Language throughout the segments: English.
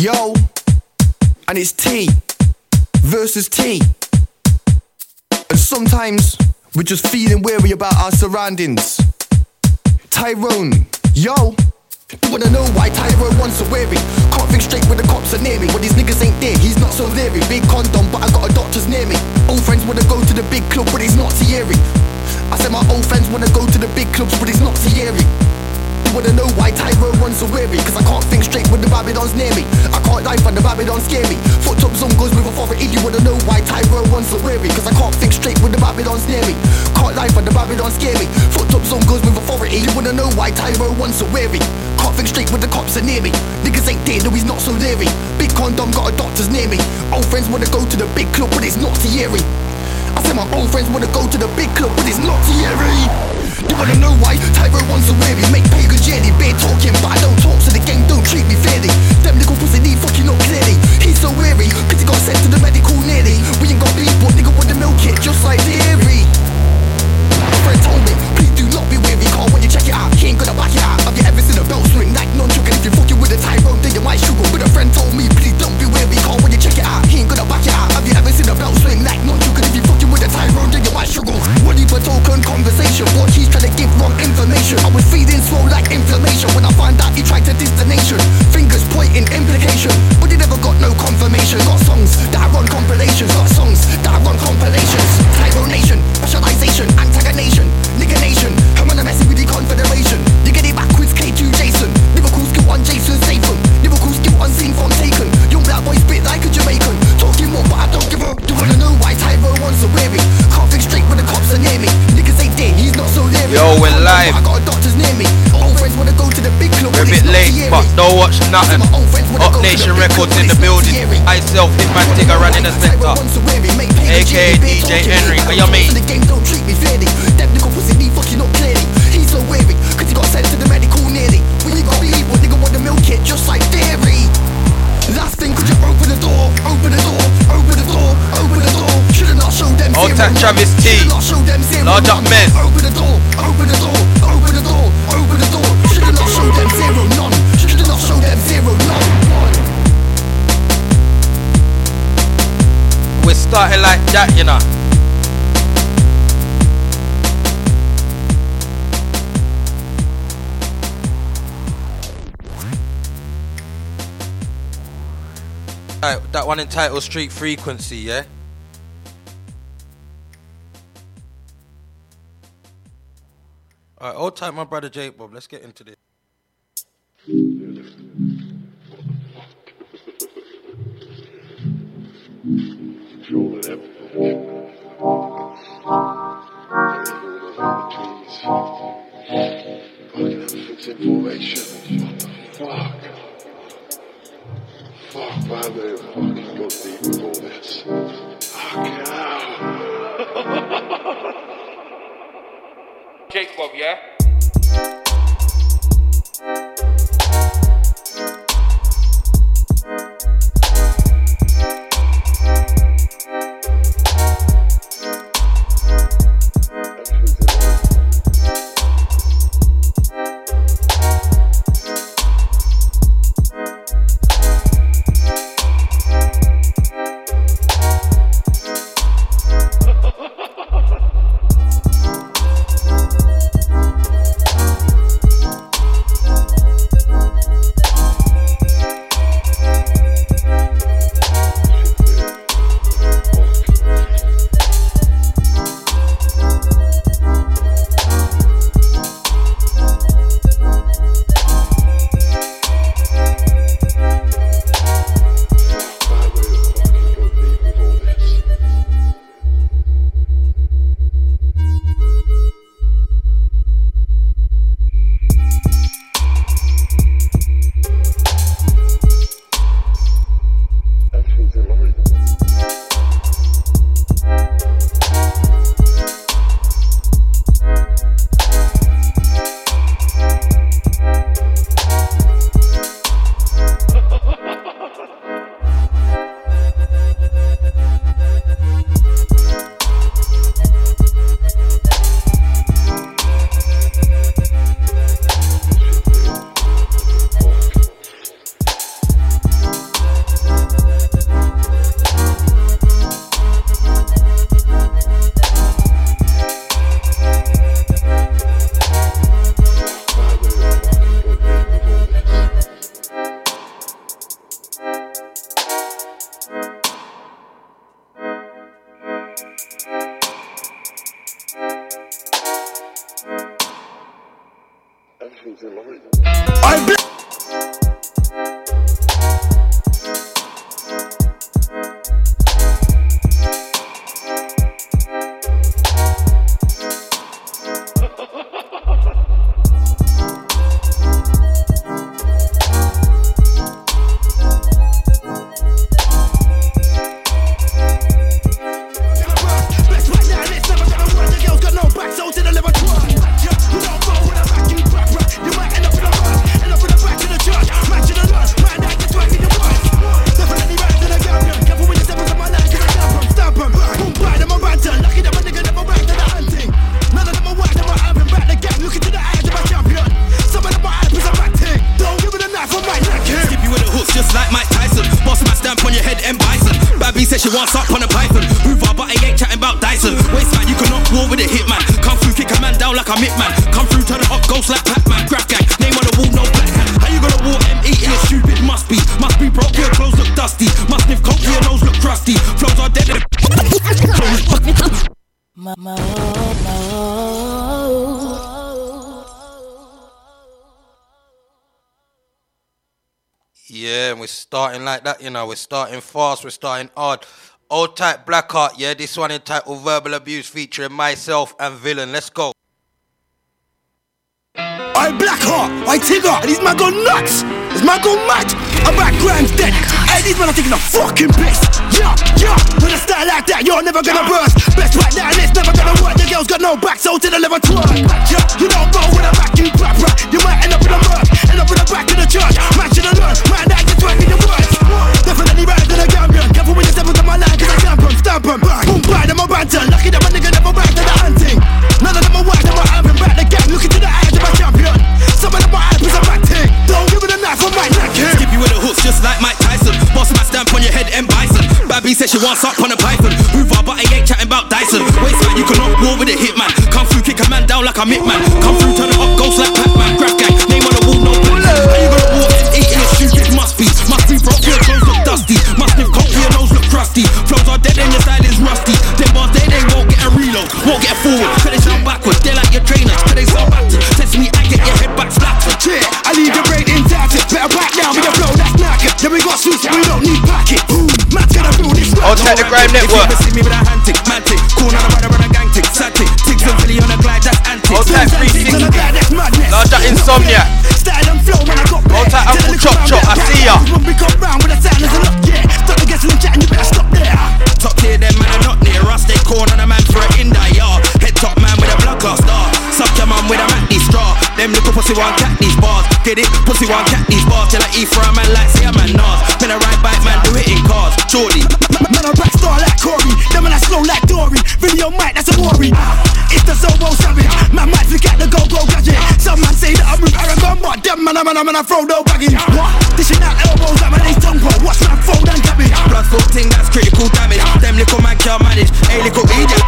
Yo, and it's T versus T. And sometimes we're just feeling weary about our surroundings. Tyrone, yo. You wanna know why Tyrone wants so weary? Can't think straight when the cops are near me. When these niggas ain't there, he's not so leery. Big condom, but I got a doctor's near me. Old friends wanna go to the big club, but he's not Thierry. I said my old friends wanna go to the big clubs, but he's not Thierry. You wanna know why Tyrone runs so weary? Cause I can't think straight when the Babylon's near me. I can't dive and the Babylon scare me. Foot up zone goes with authority. You wanna know why Tyrone runs so weary? Cause I can't think straight when the Babylon's near me. Can't dive and the Babylon scare me. Foot up zone goes with authority. You wanna know why Tyrone runs so weary? Can't think straight when the cops are near me. Niggas ain't there, no, he's not so leery. Big condom, got a doctor's near me. Old friends wanna go to the big club, but it's not Thierry. I said my old friends wanna go to the big club, but it's not Thierry. You wanna know why Tyro wants so weary Make pagans jelly beer talking But I don't talk so the game don't treat me fairly. Them little pussy need fucking up clearly. He's so weary Cause he got sent to the medical nearly. We ain't got beef but nigga want the milk it Just like dairy. My friend told me Please do not be weary Car when you check it out He ain't gonna back it out. Have you ever seen a belt swing like non-choking If you're fucking with a Tyrone then you might struggle. But a friend told me Please don't be weary Car when you check it out He ain't gonna back it out. Have you ever seen a belt swing like with a Tyrone then you might struggle. What if a token conversation What he's trying to give wrong information. I was feeding slow like inflammation When I find out he tried to diss the nation. Fingers pointing implication But he never got no confirmation. Got songs that I run compilations Got songs that I run compilations. Tyro nation, specialization, antagonation Nigga nation, I'm on a messy with the confederation. You get it backwards, K2 Jason. Liverpool skill on Jason Statham. Liverpool skill unseen from taken Young black boy spit like a Wants so weary Can't think straight when the cops are near me Niggas ain't there, he's not so leery Yo, we're live. I got a doctor's near me Old friends wanna go to the big club We're a bit late, but don't watch nothing. My old friends wanna Up go to the Nation Records in the building. Thierry. Myself, Hitman Tigger running the sector. AKA DJ Henry, how you mean? Old none. Travis T. Should've not showed them zero Large up men. Open the door, open the door, open the door, open the door. Should've not showed them zero none. Should've not showed them zero none. We're starting like that, you know. Alright, that one entitled Street Frequency, yeah? Alright, hold tight, my brother Jake Bob. Let's get into this. information. Fuck? Fuck, why gone deep with all this? Fucking hell. Jake Bob, yeah? Like that, you know. We're starting fast, we're starting hard. Old type Blackheart, yeah. This one entitled Verbal Abuse featuring myself and Villain. Let's go. I Blackheart, I Tigger, and these man go nuts. This man go mad. I'm back, Grimes dead. Hey, these men are taking a fucking piss. Yeah, yeah. With a style like that, you're never gonna burst. Best right now, and it's never gonna work. The girl's got no back, so to the liver twerk. Yeah, you don't go with a back, you rap rap. You might end up in a murk, end up in the back of the church. Man should have learned, man, that gets twerking your words. Definitely right to the Gambian. Careful when you step into my line, cause I stamp em, stamp em. Boom, bang, them a banter. Lucky that my nigga never back to the hunting. None of them are white, them are having back the gang. Look into the eyes of my champion. Some of them are hype, is a back thing. Don't give me the knife, I might just like Mike Tyson. Boss my stamp on your head, M. Bison. Babby says she wants up on a python. Hoover, but I ain't chatting about Dyson. Wasteman, you cannot war with a hitman. Come through, kick a man down like a mitman. Come through, turn it up, ghost like Pac-Man. Grab gang, name on the wall, no black. How you gonna war M8 in a stupid? Must be, must be broke, your clothes look dusty. Must sniff coke, your nose look crusty. Flows are dead and your style is rusty. Them bars, they, they won't get a reload, won't get forward. Cause they sound backwards, they're like your trainers. Cause they sound backwards. Test me, I get your head back splattered. Yeah, I leave your brain intact. Better back down with knackered. Yeah, we got suits, we don't need packet. Man's gonna feel this. Old type the Grime Network. If you ever see me with a hand tick, man tick, cool on a rider on a gang tick, sad tick, ticks and Philly on a glide, that's antics. Type 360. Large that insomnia. Style and flow when I got Old type Uncle Chop Chop, I see ya. When we come round with a sound, there's a look, yeah. Stop the guessing and chatting, you better stop there. Top tier, them man are not near us. They corn on a man for an in yard. Head top man with a blood clot Them little pussy want cat these bars. Get it? Pussy want cat these bars. Till I eat for a man like say a man Nas. Been a ride bike man, do it in cars. Jordy. Man, I'm back star like Corey. Them man, I slow like Dory. Video mic, that's a worry. It's the Zobo savage. Man, might flick at the go-go gadget. Some man say that I'm with Aragon, but them man, I'm man, I'm man, I throw no baggage. What? Dishing out elbows like my name's tongue Watch man fold and cabbage. Blood thing, that's critical damage. Them little man can't manage. Hey, little idiot,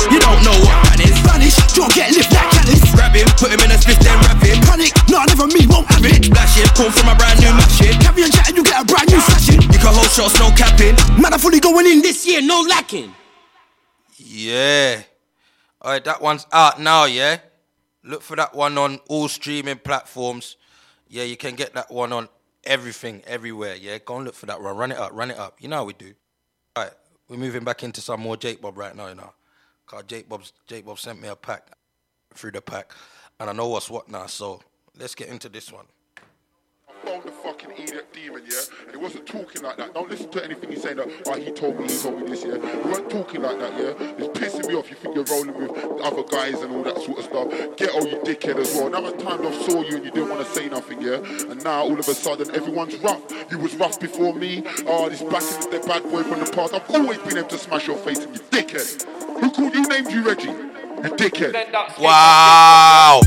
Splash him, from a brand new machine. Carry on chat and you get a brand new session. You can hold shots, no capping. Man, I'm fully going in this year, no lacking. Yeah. Alright, that one's out now, yeah? Look for that one on all streaming platforms. Yeah, you can get that one on everything, everywhere, yeah? Go and look for that one. Run it up, run it up. You know how we do. Alright, we're moving back into some more Jake Bob right now, you know. Cause Jake Bob's Jake Bob sent me a pack through the pack. And I know what's what now, so let's get into this one. Phoned the fucking idiot demon, yeah? And he wasn't talking like that. Don't listen to anything he's saying that, oh, he told me, he told me this, yeah? He weren't talking like that, yeah? It's pissing me off. You think you're rolling with other guys and all that sort of stuff. Get all you dickhead as well. Another time I saw you and you didn't want to say nothing, yeah? And now all of a sudden everyone's rough. You was rough before me. Oh, this back in the day, bad boy from the past. I've always been able to smash your face in you dickhead. Who called you named you Reggie? You dickhead. Wow!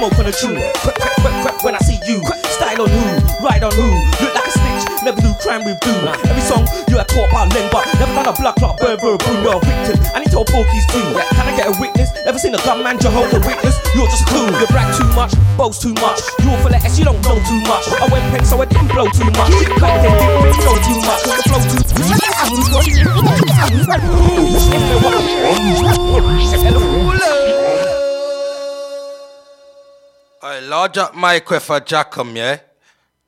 Smoke on the crap when I see you. Style on who, ride on who. Look like a snitch, never do crime with do. Every song you are taught about Len, but never done a blood clot, burn, burn, boom, you're a victim. I need to pokies too. Can I get a witness? Never seen a gunman, Jehovah Witness. You're just a clue. You brag too much, boast too much. You're full of S, you don't know too much. I went pen, so I didn't blow too much. Back then, didn't know too much. The flow too Alright, large up mic for Jackham, yeah?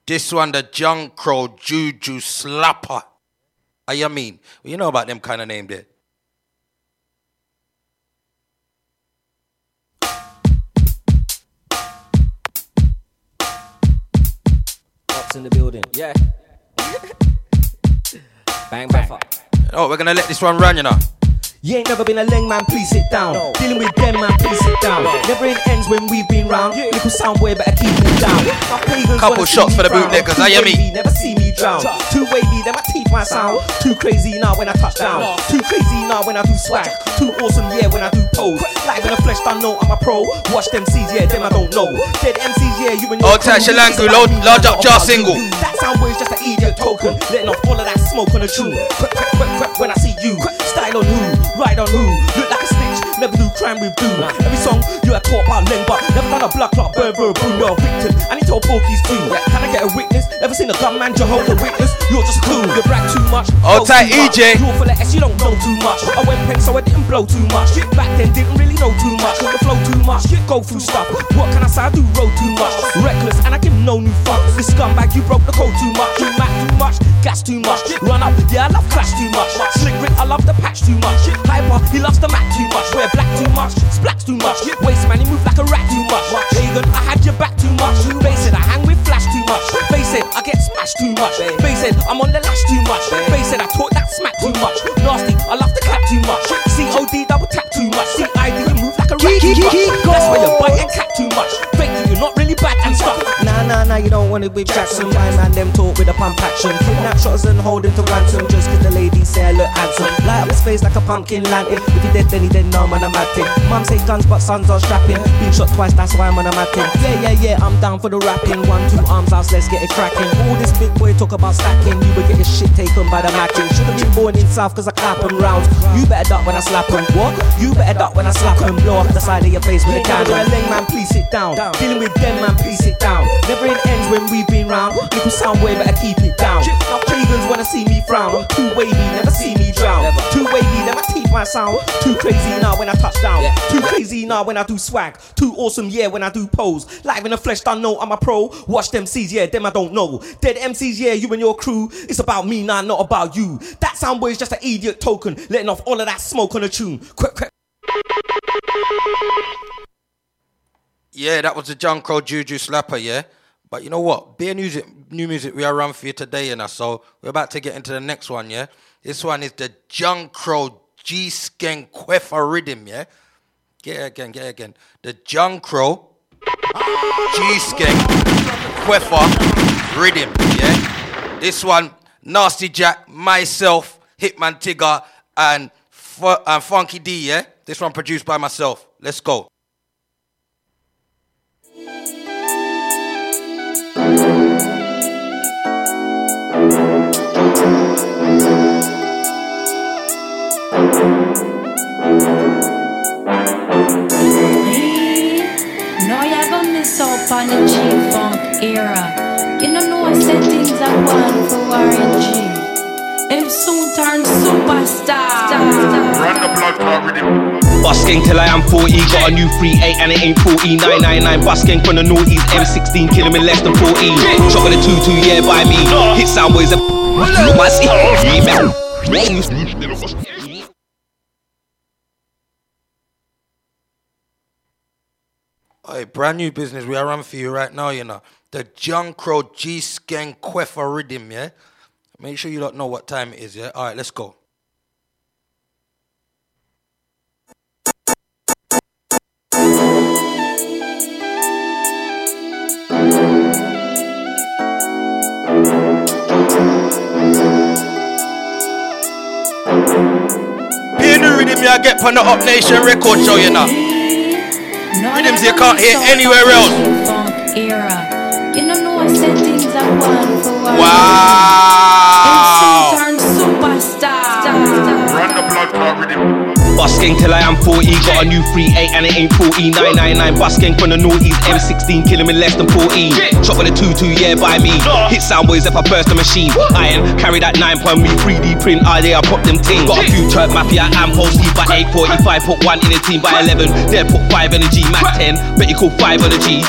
This one, the John Crow Juju Slapper. How you mean? Well, you know about them kind of name there. Ups in the building, yeah. bang, bang. Oh, we're gonna let this one run, you know. You ain't never been a leng man, please sit down. Dealing with them man, please sit down. Never in ends when we've been round. Little sound boy, better keep it down. My pagans Couple shots for the frown. bootleggers, Too how you mean? wavy, Never see me drown. Too wavy, then my teeth might sound. Too crazy now when I touch down. Too crazy now when I do swag. Too awesome, yeah, when I do pose. Live in the flesh, I know I'm a pro. Watch them C's, yeah, them I don't know. Dead MCs, yeah, you and your Old Ty crew. Shalangu, It's load- about large up jar single. That sound boy's just an idiot token. Letting off all of that smoke on the tune. Crap, crap, crap, crap when I see you. Style on who, ride on who. Look like never do crime with do. Every song you are taught about Len, but never done a blood clot, burn, burn, boom, you're a victim. And he told pokies too. Can I get a witness? Never seen a gunman, Jehovah Witness. You're just a clue. You brag too much. Boast tight. EJ. You're full of S, you don't know too much. I went pen, so I didn't blow too much. Back then, didn't really know too much. The flow too much. Go through stuff. What can I say? I do road too much. Reckless, and I give no new fucks. This scumbag, you broke the code too much. You mad too much. Gas too much. Run up, yeah, I love clash too much. Slick Rick, I love the patch too much. Hyper, he loves the mat too much. Wear black too much. Splats too much. Waste man, he move like a rat too much. Pagan, I had your back too much. Face it, I hang with flash too much. Face it, I get smashed too much. Face it, I'm on the lash too much. Face it, I talk that smack too much. Nasty, I love the clap too much. COD double tap too much. CID, you move like a rat too much. That's why you bite and cat too much. Fake not really bad and stuff. Nah, nah, nah, you don't wanna be Jackson. My man, them talk with a pump action. Kidnap shots and hold him to ransom. Just cause the ladies say I look handsome. Light up his face like a pumpkin lantern. If he dead, then he dead, no man, I'm at it. Mum say guns, but sons are strapping. Been shot twice, that's why I'm on a matting. Yeah, yeah, yeah, I'm down for the rapping. One, two arms out, let's get it cracking. All this big boy talk about stacking. You would get your shit taken by the macking. Should've been born in South cause I clap 'em rounds. You better duck when I slap 'em. What? You better duck when I slap 'em. Blow off the side of your face with a candle. Leng man, please sit down. Dealing with them man, please sit down. Never in ends when we've been round. Little sound boy, better keep it down. Now pagans wanna see me frown. Too wavy, never see me drown. Too wavy, never teeth my sound. Too crazy now when I touch down. Too crazy now when I do swag. Too awesome, yeah, when I do pose. Live in the flesh, I know I'm a pro. Watch them C's, yeah, them I don't know. Dead MCs, yeah, you and your crew. It's about me, nah, not about you. That sound boy is just an idiot token, letting off all of that smoke on a tune. Quick, quick. Yeah, that was the John Crow Juju Slapper, yeah. But you know what? Beer music, new music we are run for you today, and so we're about to get into the next one, yeah. This one is the John Crow G Skeng Queffa Rhythm, yeah. Get it again, get it again. The John Crow G Skeng Queffa Rhythm, yeah. This one, Nasty Jack, myself, Hitman Tigger, and, Fu- and Funky D, yeah? This one produced by myself. Let's go. Run the blood clot rhythm. Busking till I am 40, got a new 3-8 and it ain't 40 999 busking from the noughties, M16 killing me less than 14 Shot with a 2-2, yeah, by me Hit sound boys, a look my see. Hey, brand new business we are running for you right now, you know. The John Crow G Skeng Queffer rhythm, yeah? Make sure you don't know what time it is, yeah? Alright, let's go. Be the rhythm you get from the Up Nation record show, you know. No, Rhythms you you can't hear anywhere else. You don't I said things are one for Warren Wow. G. Him soon turn superstar. Run the blood clot rhythm. Busking till I am 40, got a new 3-8 and it ain't 40 999 busking from the noughties, M16 killing me less than 14 Shot with a 2-2, yeah, by me. Hit sound boys if I burst the machine. Iron, carry that 9 point me 3D print, ah yeah, I pop them ting. Got a few Turk Mafia and Posty by 845 Put one in the team by 11 There put 5 in the G, Mac 10 Bet you call 5 on the G.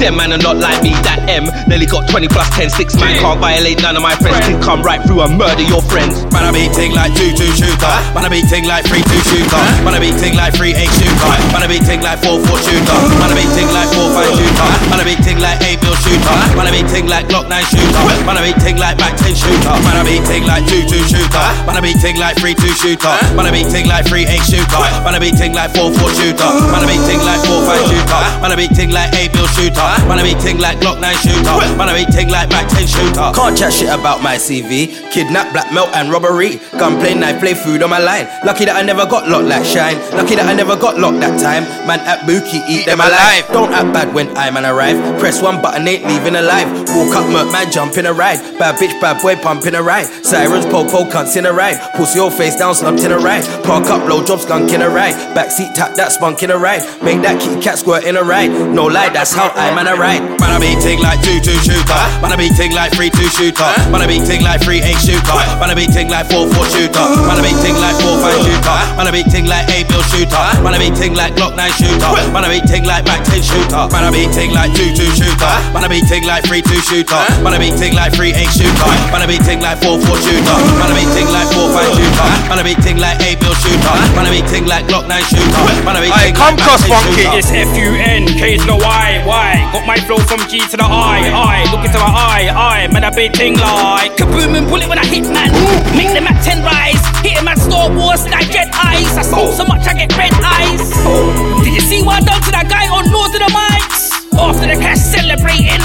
Them man are not like me, that M. Nearly got 20 plus 10, 6 man Can't violate none of my friends. Can come right through and murder your friends. Man, I be ting like 2-2 shooter. Man, I be ting like 3-2 shooter. Man, I be ting like 3-8 shooter. Man, I be ting like 4-4 shooter. Man, I be ting like 4-5 shooter. Man, I be ting like 8 bill shooter. Man, I be ting like Glock 9 shooter. Man, I be ting like Mac 10 shooter. Man, I be ting like 2-2 shooter. Man, I be ting like 3-2 shooter. Man, I be ting like 3-8 shooter. Man, I be ting like 4-4 shooter. Man, I be ting like 4-5 shooter. Man, I be ting like 8 bill shooter. Man, I be ting like Glock 9 shooter. Man, I be ting like Mac 10 shooter. Can't chat shit about my CV. Kidnap, blackmail, and robbery. Gunplay, knife, play food on my line. Lucky that I never got locked like shine. Lucky that I never got locked that time. Man at Bookie, eat them alive. Don't act bad when I man arrive. Press one button, ain't leaving alive. Walk up, murk man, jump in a ride. Bad bitch, bad boy, pumping a ride. Sirens, poke, poke, cunts in a ride. Pussy your face down, slumped in a ride. Park up, low job, skunk in a ride. Backseat tap, that spunk in a ride. Make that kitty cat squirt in a ride. No lie, that's how I man a ride. Man, I be ting like 2 2 shooter. Man, I be ting like 3 2 shooter. Man, I be ting like 3 8 shooter. Man, I be ting like 4 4 shooter. Man, I be ting like 4 5 shooter. Man, I be ting like 8 bill shooter. Man, I be ting like Glock 9 shooter. Man, I be ting like Mac 10 shooter. Man, I be ting like 2 2 shooter. Man, I be ting like 3 2 shooter. Man, I be ting like 3 8 shooter. Man, I be ting like 4 4 shooter. Man, I be ting like 4 5 shooter. Man, I be ting like 8 bill shooter. Man, I be ting like Glock 9 shooter. Man, I be ting come like cross Mac 10 funky. shooter. It's F U N K to the Y Y. Got my flow from G to the I I. Look into my eye I. Man, I be ting like kaboom and bullet when I hit man. Make them at ten rise. Hit him at Star Wars like Jet Eyes. I smoke oh. so much I get red eyes. Oh. Did you see what I done to that guy on Lord of the Mics? After the cash celebrating.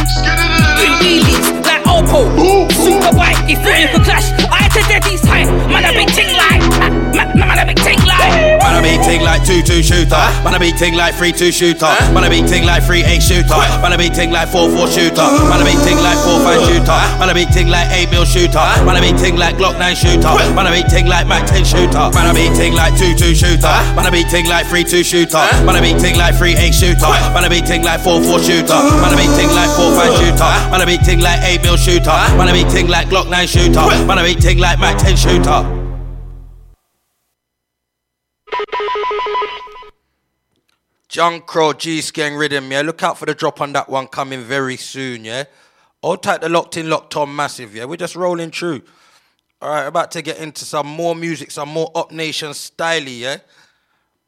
Three wheelies like Oppo. Super bike, thought you could clash. I to these high. Man, I be ting like. Man, man, I be ting Man, I be ting like 2 2 shooter. Man, I be ting like 3 2 shooter. Man, I be ting like 3 8 shooter. Man, I be ting like 4 4 shooter. Man, I be ting like 4 5 shooter. Man, I be ting like 8 bill shooter. Man, I be ting like Glock 9 shooter. Man, I be ting like Mac 10 shooter. Man, I be ting like 2 2 shooter. Man, I be ting like 3 2 shooter. Man, I be ting like 3 8 shooter. Man, I be ting like 4 4 shooter. Man, I be ting like 4 5 shooter. Man, I be ting like 8 bill shooter. Man, I be ting like Glock 9 shooter. Man, I be ting like Mac 10 shooter. John Crow G Skeng Rhythm, yeah. Look out for the drop on that one coming very soon, yeah. Hold tight the locked in, locked on massive, yeah. We're just rolling through. Alright, about to get into some more music, some more Up Nation styly, yeah.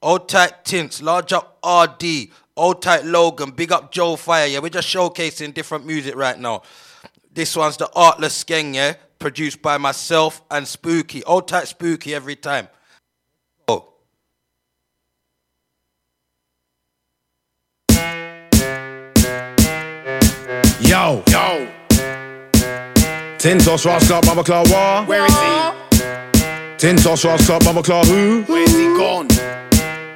Old tight tints, large up RD, old tight Logan, big up Joe Fire, yeah. We're just showcasing different music right now. This one's the Artless Skeng, yeah, produced by myself and Spooky. Old tight Spooky every time. Yo, Yo, Tintos, Ross Club, Mama Claw, what? Where is he? Tintos, Ross Club, Mama Claw, who? Where is he gone?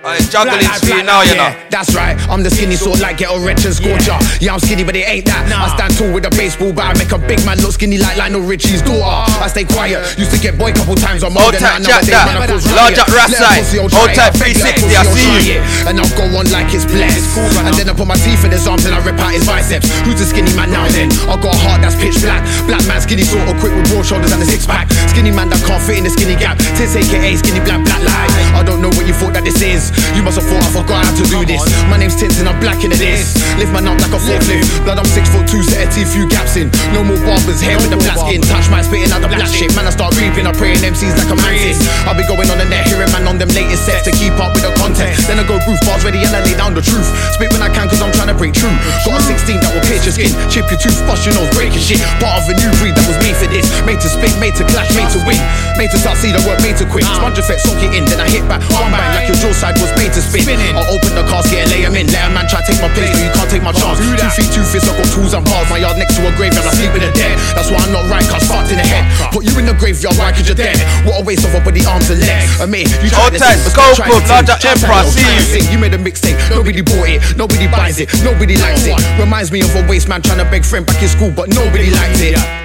I juggling for you now, you know. That's right, I'm the skinny sort like ghetto wretch and scorcher. Yeah. I'm skinny, but it ain't that. I stand tall with a baseball bat. I make a big man look skinny like Lionel Richie's daughter. I stay quiet, used to get boy couple times on more Hold than tight, I chat nowadays. that. I cause Large riot. up right Let a side. pussy all Hold try it. tight, I beg, let a 360, I see you. And I'll go on like it's blessed. And then I put my teeth in his arms and I rip out his biceps. Who's the skinny man now then? I got a heart that's pitch black. Black man, skinny sort of quick with broad shoulders and a six pack. Skinny man that can't fit in the skinny gap. Tits aka skinny black black lie. I don't know what you thought that this is. You must have thought I forgot how to do this. My name's Tins and I'm black in it is. Lift man up like a forklift. Blood, I'm six foot two, set a teeth, few gaps in. No more barbers, hair with the black skin. Touch my spitting out the black shit. Man, I start reaping, I praying MCs like a mantis. I'll be going on the net, hearing man on them latest sets to keep up with the content. Then I go roof bars ready and I lay down the truth. Spit when I can cause I'm trying to break true. Got a 16 that will pierce your skin, chip your tooth, bust your nose, break your shit. Part of a new breed that was made for this. Made to spit, made to clash, made to win. Made to start see the work, made to quit. Sponge effect, soak it in, then I hit back. One bang like your jaw side was made to spin. I'll open the casket and lay 'em in. Let a man try to take my place, but you can't take my chance. Two feet, two fists, I got tools and bars. My yard next to a graveyard, I sleep with the dead. That's why I'm not right, cause fucked in the head. Put you in the graveyard, why? Cause you're dead. What a waste of with the arms and legs. I mean, you tried to sing, but try Larger. Emperor, see you. You made a mixtape, nobody bought it, nobody buys it, nobody likes it. Reminds me of a waste man trying to beg friend back in school, but nobody likes it.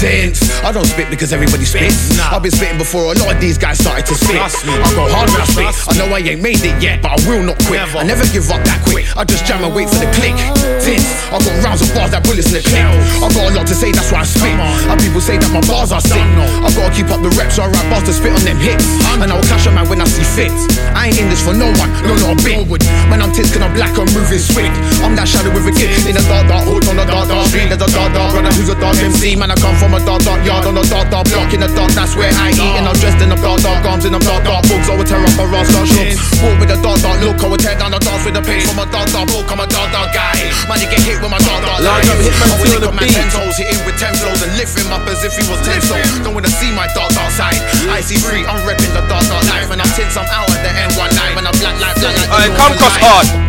Tense. I don't spit because everybody spits. I've been spitting before a lot of these guys started to spit. I go hard when I spit. I know I ain't made it yet, but I will not quit. I never give up that quick. I just jam and wait for the click. Tense. I got rounds of bars that bullets in the clip. I got a lot to say, that's why I spit. And people say that my bars are sick. I gotta keep up the reps, so I write bars to spit on them hits. And I'll clash a man when I see fit. I ain't in this for no one, no not a bit. Man, I'm tense, cause I'm black, I'm moving swift. I'm that shadow with a gift in a dark, dark hood on a dark, dark street. There's a dark, dark brother who's a dark MC. Man, I come from a dark, dark yard on a dark, dark block in the dark. That's where I eat. And I'm dressed in the dark, dark arms in the dark, dark books. I would tear up a raw star shooks. Walk with a dark, dark look. I would tear down the dance with the pace from a dark, dark book. I'm a dark, dark guy. Man, you get hit with my dark, dark Large up lines. Hitman I would lick up the my beat. ten toes, hit him with ten flows and lift him up as if he was ten stones. Don't wanna see my dark, dark side. I see free, I'm repping the dark, dark life. And I'm tense, I'm out at the end one night. When I'm black, life, black, like the Alright, come cross hard.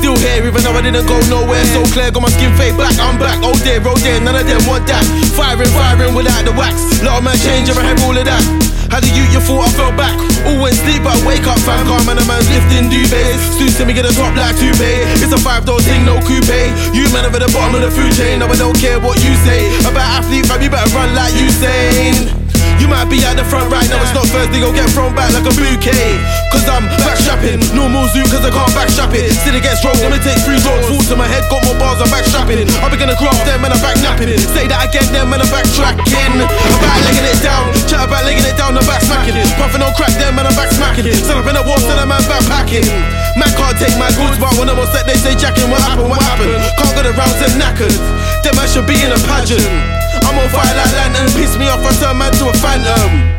Still here, even though I didn't go nowhere. So clear, got my skin fade black. I'm back. Oh dear, oh dear, none of them want that. Firing, firing without the wax. Lot of man change, ever have all of that. How do you, you thought I fell back? All went sleep, I wake up, fam. Calm, man, a man's lifting duvets. Suits to me, get a top like toupee. It's a five door thing, no coupe. You man over the bottom of the food chain. No, I don't care what you say. About athlete, fam, you better run like Usain. You might be at the front right now, it's not Thursday, go get thrown back like a bouquet. Cause I'm backstrapping, normal zoo cause I can't backstrap it. Still it gets rolled, let me take three dogs, fall to my head, got more bars, I'm backstrapping. I'll be gonna graft them and I'm back napping. Say that again, then man, I'm backtracking. About legging it down, chat about legging it down, I'm back smacking. Puffing on crack, then man, I'm back smacking. Set up in the wall, then I'm back packing. Man can't take my goods, but when I'm on set, they say jacking, what happened, what happened? Can't go the rounds, them knackered. Them man should be in a pageant. I'm on fire like lantern, piss me off, I turn man to a phantom.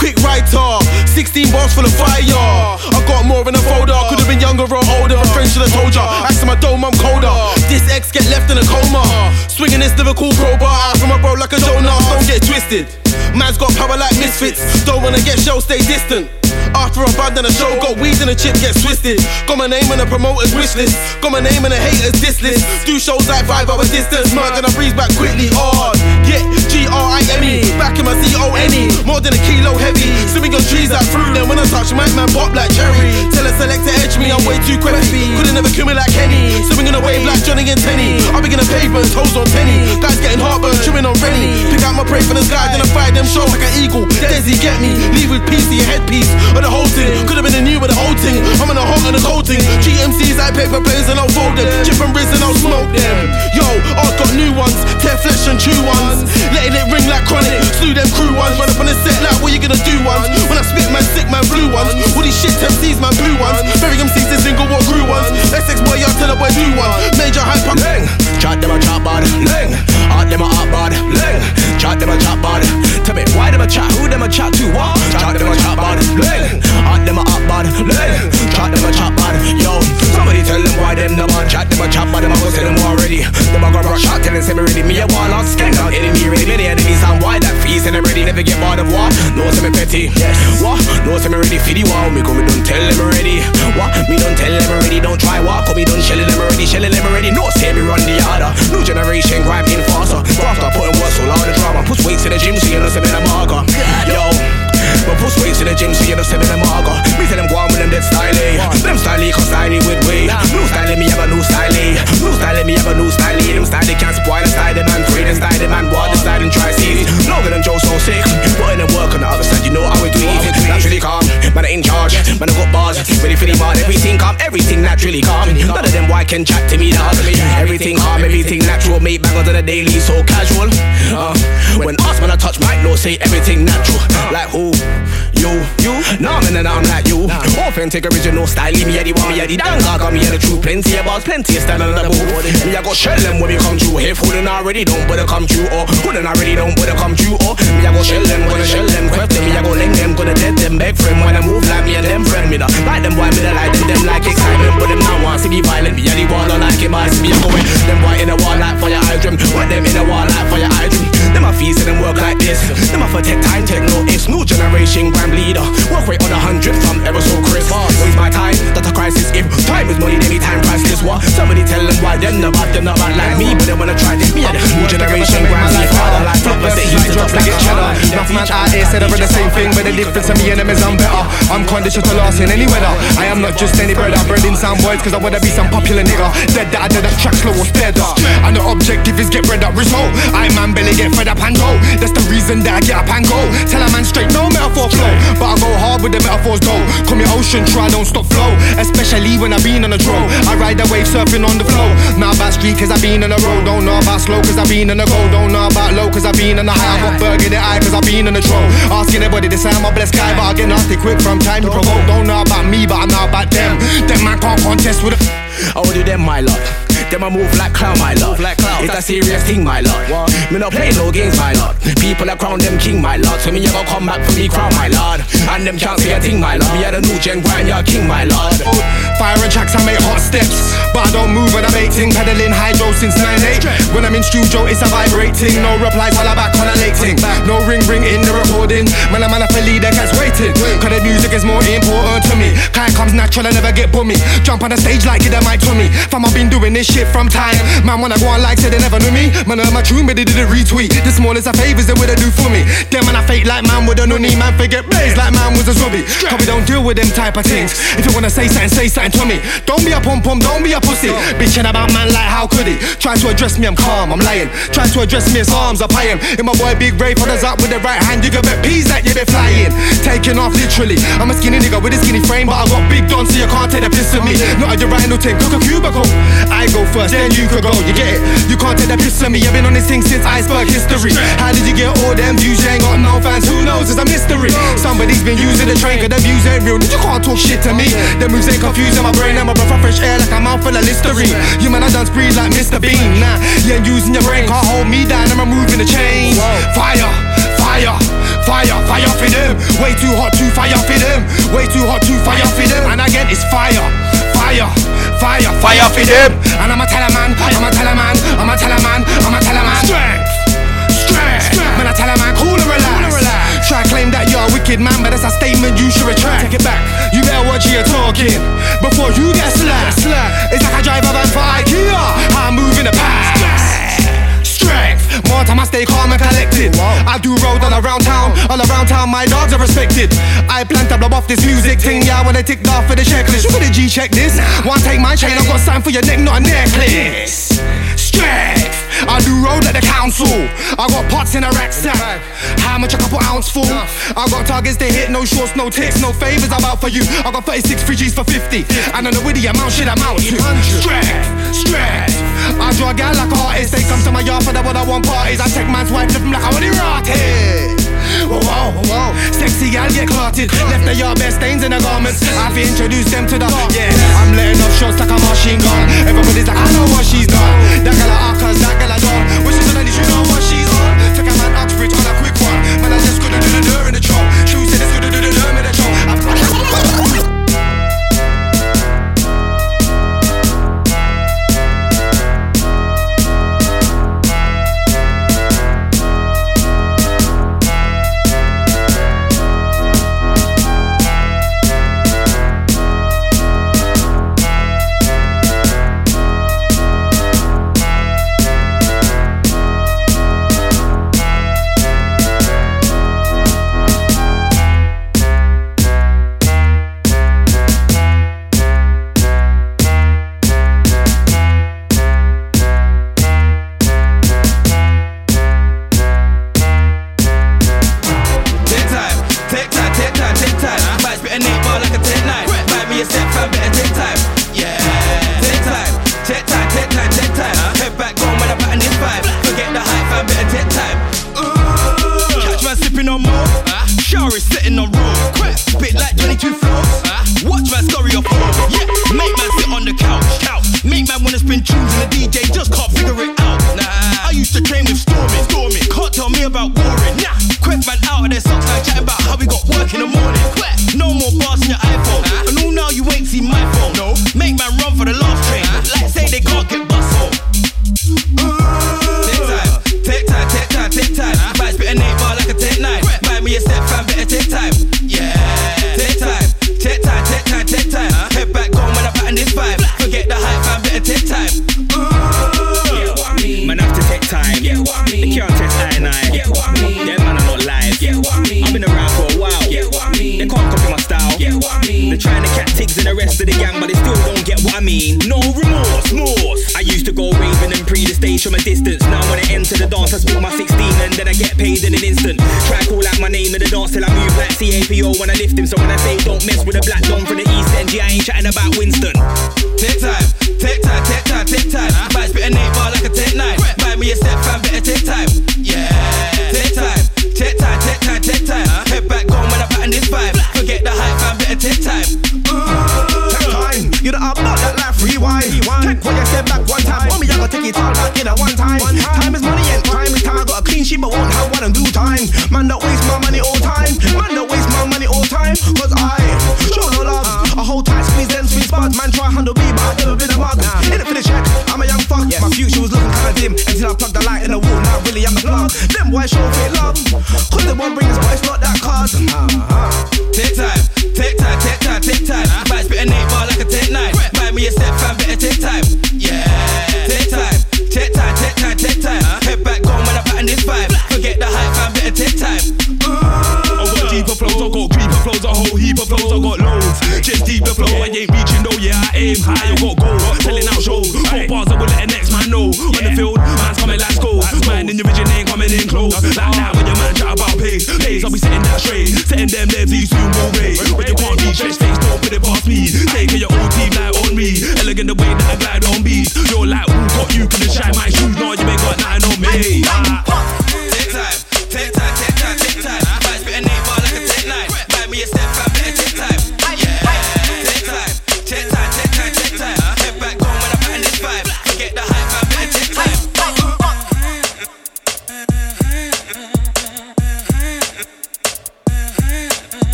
Quick writer, 16 bars full of fire. I got more in a folder, could have been younger or older. My friend should have told ya. Ask my dome, I'm colder. This ex get left in a coma. Swinging this lyrical crowbar out from my bro like a Jonas, don't get twisted. Man's got power like misfits, don't wanna get show, stay distant. After band and a show, got weed and a chip gets twisted. Got my name on the promoter's wish list. Got my name on the hater's diss list. Do shows like five hour distance. Murk and I breeze back quickly hard. Yeah, G R I M E. Back in my C O N E. More than a kilo heavy. Swimming on trees like fruit. Then when I touch my man pop like cherry. Tell a select to edge me, I'm way too quippy. Couldn't ever kill me like Kenny. Swimming in a wave like Johnny and Tenny. I'll be gonna pavement, toes on penny. Guys getting heartburn, chewing on Rennie. Pick out my prey from the sky, then I fire them shows like an eagle. Desi get me. Leave with peace to your headpiece. Or the whole thing. Could have been a new with the whole thing. I'm in a hot and a cold thing. GMCs like paper planes and I'll fold them. Chip and Riz and I'll smoke them. Yo, I've got new ones. Tear flesh and chew ones. Letting Authentic, original style, me Eddie, want me Eddie, down, got me the truth. Plenty of bars, plenty of standing on the board. Me, I got shell them when we come true. If wouldn't already don't, but come true, or wouldn't already don't, but come true, or me, I go shell them, gonna shell them, craft them, me, I go link them, gonna dead them, beg friend when I move like me and them friend me, da. Like them, boy, me, da like them, them like excitement, but them now want to be violent. Me, and the I like it, boys, me, I go in. Them boy in the wall like fire, I dream. What them in the wall like fire, I dream. Them a fees and them work like this. Them a for tech time, take no it's new generation grand leader. Work rate on a hundred from ever so crisp. Waste my time, that's a crisis. If time is money, any time priceless. What? Somebody tell them why them bad, them not like me, but they wanna try this. Me and the new generation grand leader. Like floppers, they heat it up like cheddar. Enough man out here said over the same thing, but the difference in me and them is I'm better. I'm conditioned to last in any weather. I am not just any brother, bred in some words, cause I wanna be some popular nigga. Dead that I did that track slow or sped up. And the objective is get rid of result. I man belly get fed up and go. That's the reason that I get up and go. Tell a man straight, no metaphor flow. But I go hard with the metaphors though. Call me ocean, try don't stop flow. Especially when I've been on a drone. I ride the wave surfing on the flow. Not about street cause I been on a road. Don't know about slow cause I been on a go. Don't know about low cause I been on a high. I got burger the eye cause I been on a troll. Asking everybody to I'm a blessed guy, but I get nasty quick from time to provoke. Don't know about me, but I know about them. Them man can't contest with a. I will do them, my love. Them I move like clown, my love. Like It's a serious thing, my lord. What? Me not play no games, my lord. People are crown them king, my lord. So me you gon' come back for me crown, my lord. And them can't say a thing, my lord. Me are the new gen grind, you're king, my lord. Firing tracks, I make hot steps. But I don't move when I'm 18. Pedaling hydro since 9-8. Studio, it's a vibrating. No replies while I'm back on a late thing. No ring ring in the recording. Man, I'm I feel lead, the cat's waiting. Cause the music is more important to me. Kind comes natural, I never get bummy. Jump on the stage like it a mic me. Fam, I've been doing this shit from time. Man, when I go on like said they never knew me. Man, I my tune, but they did a retweet. The smallest of favors they would they do for me. Them man, I fake like man with a nunny. Man, forget blaze like man was a zubby. Cause we don't deal with them type of things. If you wanna say something, say something to me. Don't be a pom pom, don't be a pussy. Bitching about man like how could he? Try to address me, I'm calm, I'm lying. Try to address me, his arms are pieing. In my boy Big Ray, us up with the right hand. You can bet peas that you be flying. Taking off literally. I'm a skinny nigga with a skinny frame, but I got big dons, so you can't take the piss of me. Not right no thing, cook a cubicle. I go first, then you could go, you get it? You can't take the piss of me. I've been on this thing since iceberg history. How did you get all them views? You ain't got no fans, who knows? It's a mystery. Somebody's been using the train, cause the views ain't real. You can't talk shit to me. The moves ain't confusing my brain, I'm a breath of fresh air like a mouth full of Listerine. You man, I done breathe like Mr. Bean. Nah, yeah, you using your brain, can't hold me down, I'm removing the chains. Fire, fire. Fire, fire for them. Way too hot to fire for them. Way too hot to fire for them. And again, it's fire, fire, fire, fire for them. And I'm a tell a man, I'm a tell a man, I'm a tell a man, I'm a tell a man. Strength, strength. Man, I tell a man, cool and relax. Try to claim that you're a wicked man, but that's a statement you should retract. Take it back. You better watch who you're talking before you get slapped. It's like I drive a van for IKEA. I move in the past. More time I stay calm and collected. I do road all around town, all around town. My dogs are respected. I plan to blow off this music thing. Yeah, when they ticked off for the checklist. You better G check this. One take my chain, I've got sign for your neck, not a necklace. I do road at the council. I got pots in a rack sack. How much a couple ounce for? I got targets to hit, no shorts, no ticks, no favors. I'm out for you. I got 36 free G's for 50. And on the witty amount, shit I'm out to. Strength, strength. I draw a gal like an artist. They come to my yard for the what I want parties. I take man's wife, flip him like I want it rotted. Whoa, whoa, whoa. Sexy gal get clotted. Left the yard bare stains in the garments. I've introduced them to the yeah. I'm letting off shots like a machine gun. Everybody's like, I know what she's done. That gal a cause that gal a done. Wish she's on you know what she's on. Took a man Uxbridge on a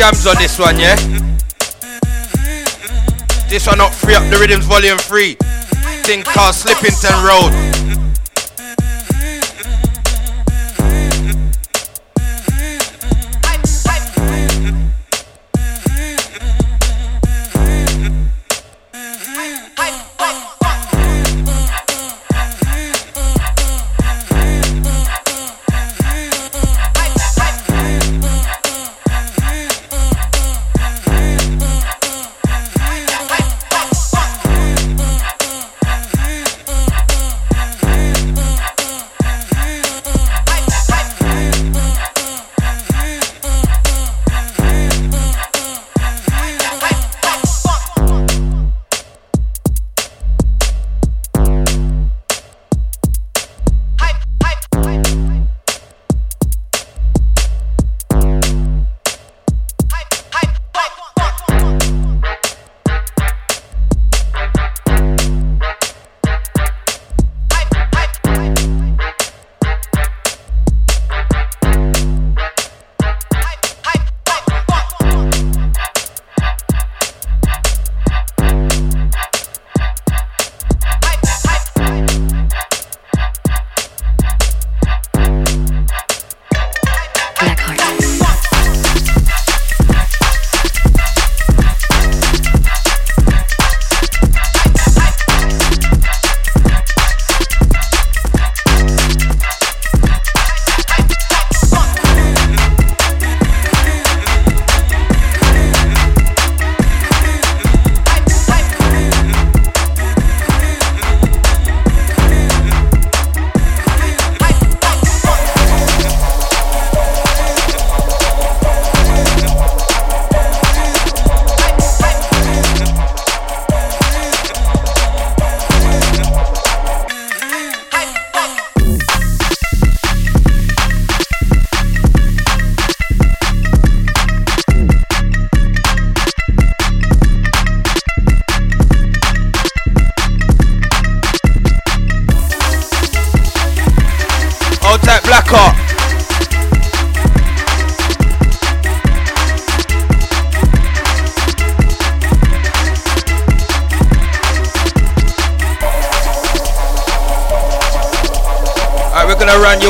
jams on this one, yeah? This one up, free up the rhythms, volume 3. car slipping ten Road.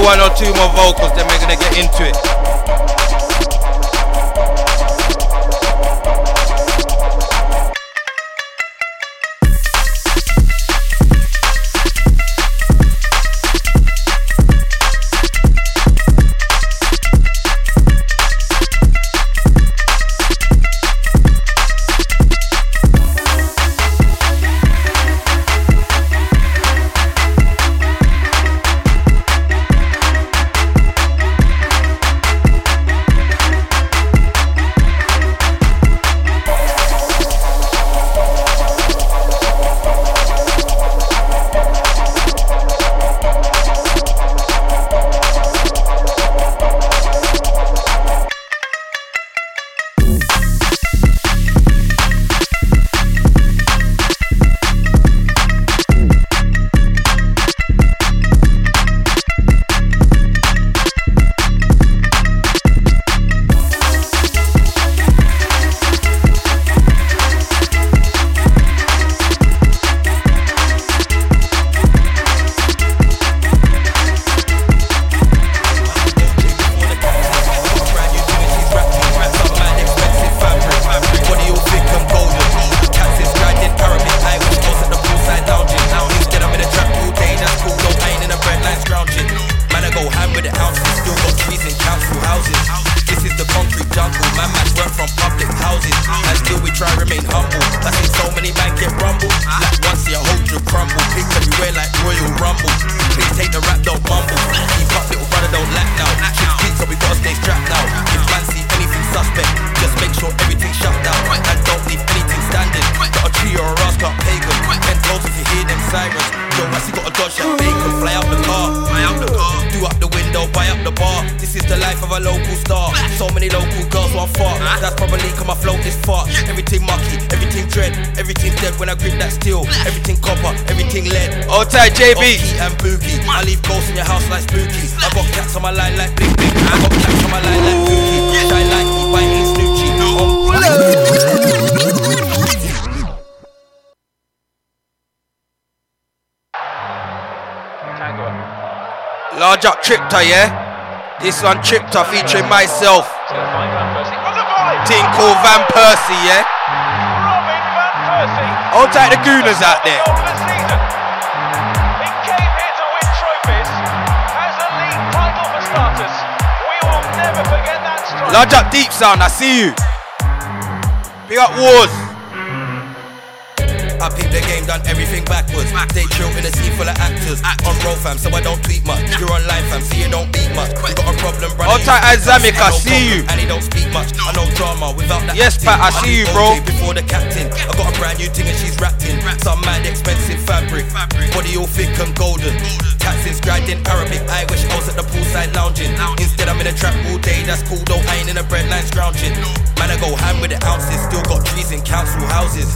One or two more vocals, then we're gonna get into it. Yeah? This one Tripta featuring myself. Team called Van Persie, yeah? Hold tight the Gooners out there. Large up deep sound, I see you. Big up wars. I peep the game, done everything backwards. Stay chill in a scene full of actors. I on roll fam, so I don't tweet much. You're on live fam, so you don't beat much. You got a problem, bro. Hold tight, I see you. And he don't speak much. I know drama without that. Yes, Pat, I see you, bro. Before the captain, I got a brand new thing and she's wrapped in some mad expensive fabric. Body all thick and golden. Taxes scribed in Arabic. I wish I was at the poolside lounging. Instead, I'm in a trap all day. That's cool though. I ain't in a breadline scrounging. Man, I go ham with the ounces. Still got trees in council houses.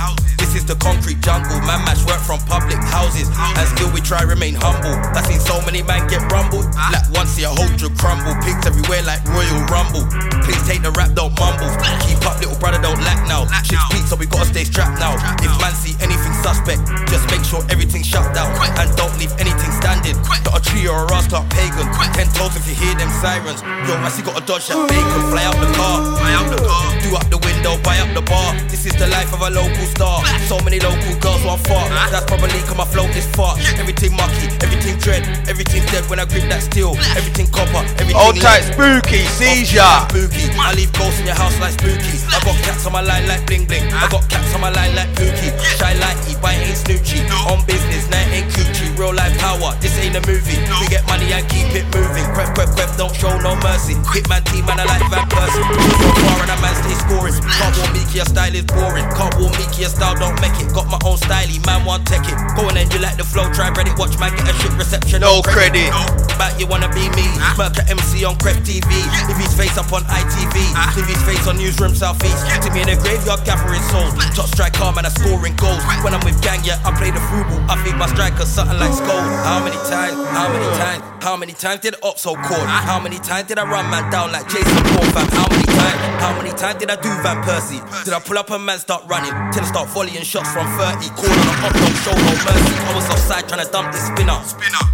This is the concrete jungle. Man match work from public houses. And still we try remain humble. I seen so many man get rumbled. Like once see a drug crumble. Pigs everywhere like Royal Rumble. Please take the rap, don't mumble. Keep up, little brother, don't lack now. Shit's peak, so we gotta stay strapped now. If man see anything suspect, just make sure everything's shut down. And don't leave anything standing. Got a tree or a rascal pagan. Ten toes if you hear them sirens. Yo, I see got a dodge that bacon. Fly out the car. Fly out the car. Do up the window, buy up the bar. This is the life of a local star. So many local girls want fuck. That's probably cause my flow is fuck. Everything mucky, everything dread, everything dead when I grip that steel. Everything copper, everything. Old tight spooky, seizure. Spooky. I leave ghosts in your house like spooky. I got cats on my line like bling bling. I got cats on my line like pookie. Shy like E, but ain't snoochie. On business, night ain't coochie. Real life power, this ain't a movie. We get money and keep it moving. Crep, crep, crep, don't show no mercy. Hitman team and I like Van Persie. So far and a man stay scoring. Can't walk Meeky, your style is boring. Can't walk Meeky, your style don't make it. Got my own style, man want tech it. Go on then, you like the flow, try Reddit, watch man get a shit reception. No credit. back, you wanna be me. Merc a MC on Crep TV. If his face up on ITV, leave his face on Newsroom Southeast. To me in the graveyard, gathering souls. Top striker, man, I'm scoring goals. When I'm with gang, yeah, I play the football. I feed my strikers something like skull. How many times? How many times? How many times did Ops hold court? How many times did I run man down like Jason Bourne. How many times? How many times did I do Van Persie? Did I pull up and man start running? Till I start volleying shots from 30. Call on a hot dog, show no mercy. I was offside trying to dump this spinner.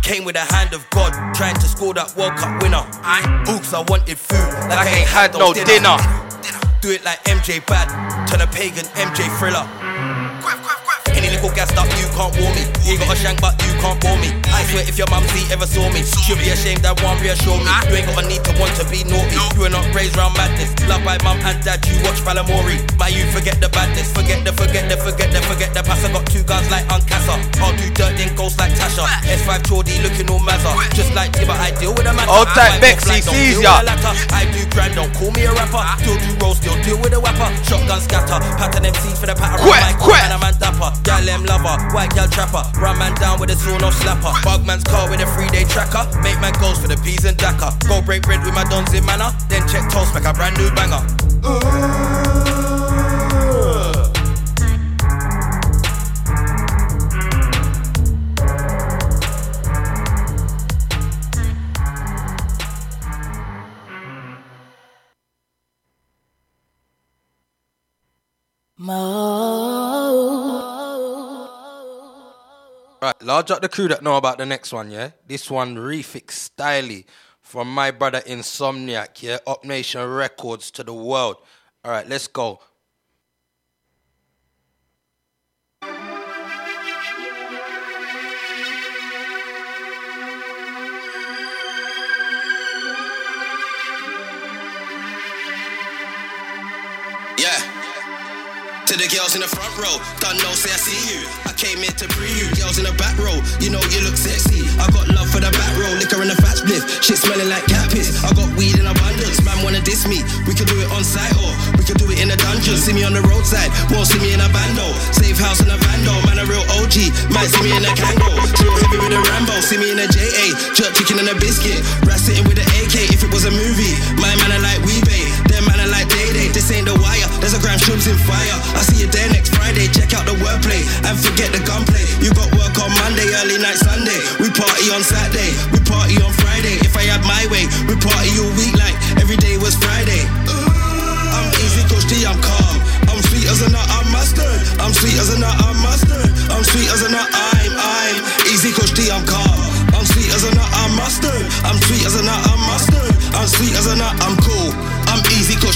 Came with the hand of God, trying to score that World Cup winner. I Oops, I wanted food. Like I ain't had no dinner. Do it like MJ Bad, turn a pagan MJ thriller. Any little gassed up, you can't warm me. You got a shank, but you can't bore me. I swear if your mumsy ever saw me, she'll be ashamed that won't reassure me. You ain't got a need to want to be naughty. You are not raised round madness. Loved by mum and dad, you watch Falamori. My you forget the badness, forget the, forget the, forget the, forget the passer. Got two guns like Uncassa. I'll do dirt, then ghost like Tasha. S5 Chordy looking all mazza. Just like Tibber, I deal with a matter. Old type I Bex, walk he like, don't sees ya. with a latter. I do grand, don't call me a rapper. Still do roll, still deal with a whapper. Shotgun scatter, pattern MCs for the pattern. Quack, quack. Dapper, gal them lover, white gal trapper, run man down with a saw no slapper. Bugman's car with a three day tracker, make man goals for the peas and dacker. Go break bread with my dons in manner, then check toast, make a brand new banger. Right, large up the crew that know about the next one, yeah? This one, Refix Styly from my brother Insomniac, yeah? Up Nation Records to the world. All right, let's go. To the girls in the front row, don't know, say I see you. I came here to free you. Girls in the back row, you know you look sexy. I got love for the back row, liquor in the fat spliff. Shit smelling like cat piss. I got weed in abundance, man wanna diss me. We could do it on site or we could do it in a dungeon. See me on the roadside, won't see me in a bando. Safe house in a bando, man a real OG. Might see me in a Kango. Drill heavy with a Rambo, see me in a JA. Jerk chicken and a biscuit. Rat sitting with an AK if it was a movie. My man are like Wee-Bey, man like Day. This ain't the wire, there's a gram shrooms in fire. I'll see you there next Friday, check out the wordplay and forget the gunplay. You got work on Monday, early night Sunday. We party on Saturday, we party on Friday. If I had my way, we party all week like every day was Friday. I'm easy, Coach D, I'm calm. I'm sweet as a nut, I'm mustard. I'm sweet as a nut, I'm mustard. I'm sweet as a nut, I'm, I'm easy, Coach D, I'm calm. I'm sweet as a nut, I'm mustard. I'm sweet as a nut, I'm mustard. I'm sweet as a nut, I'm cool.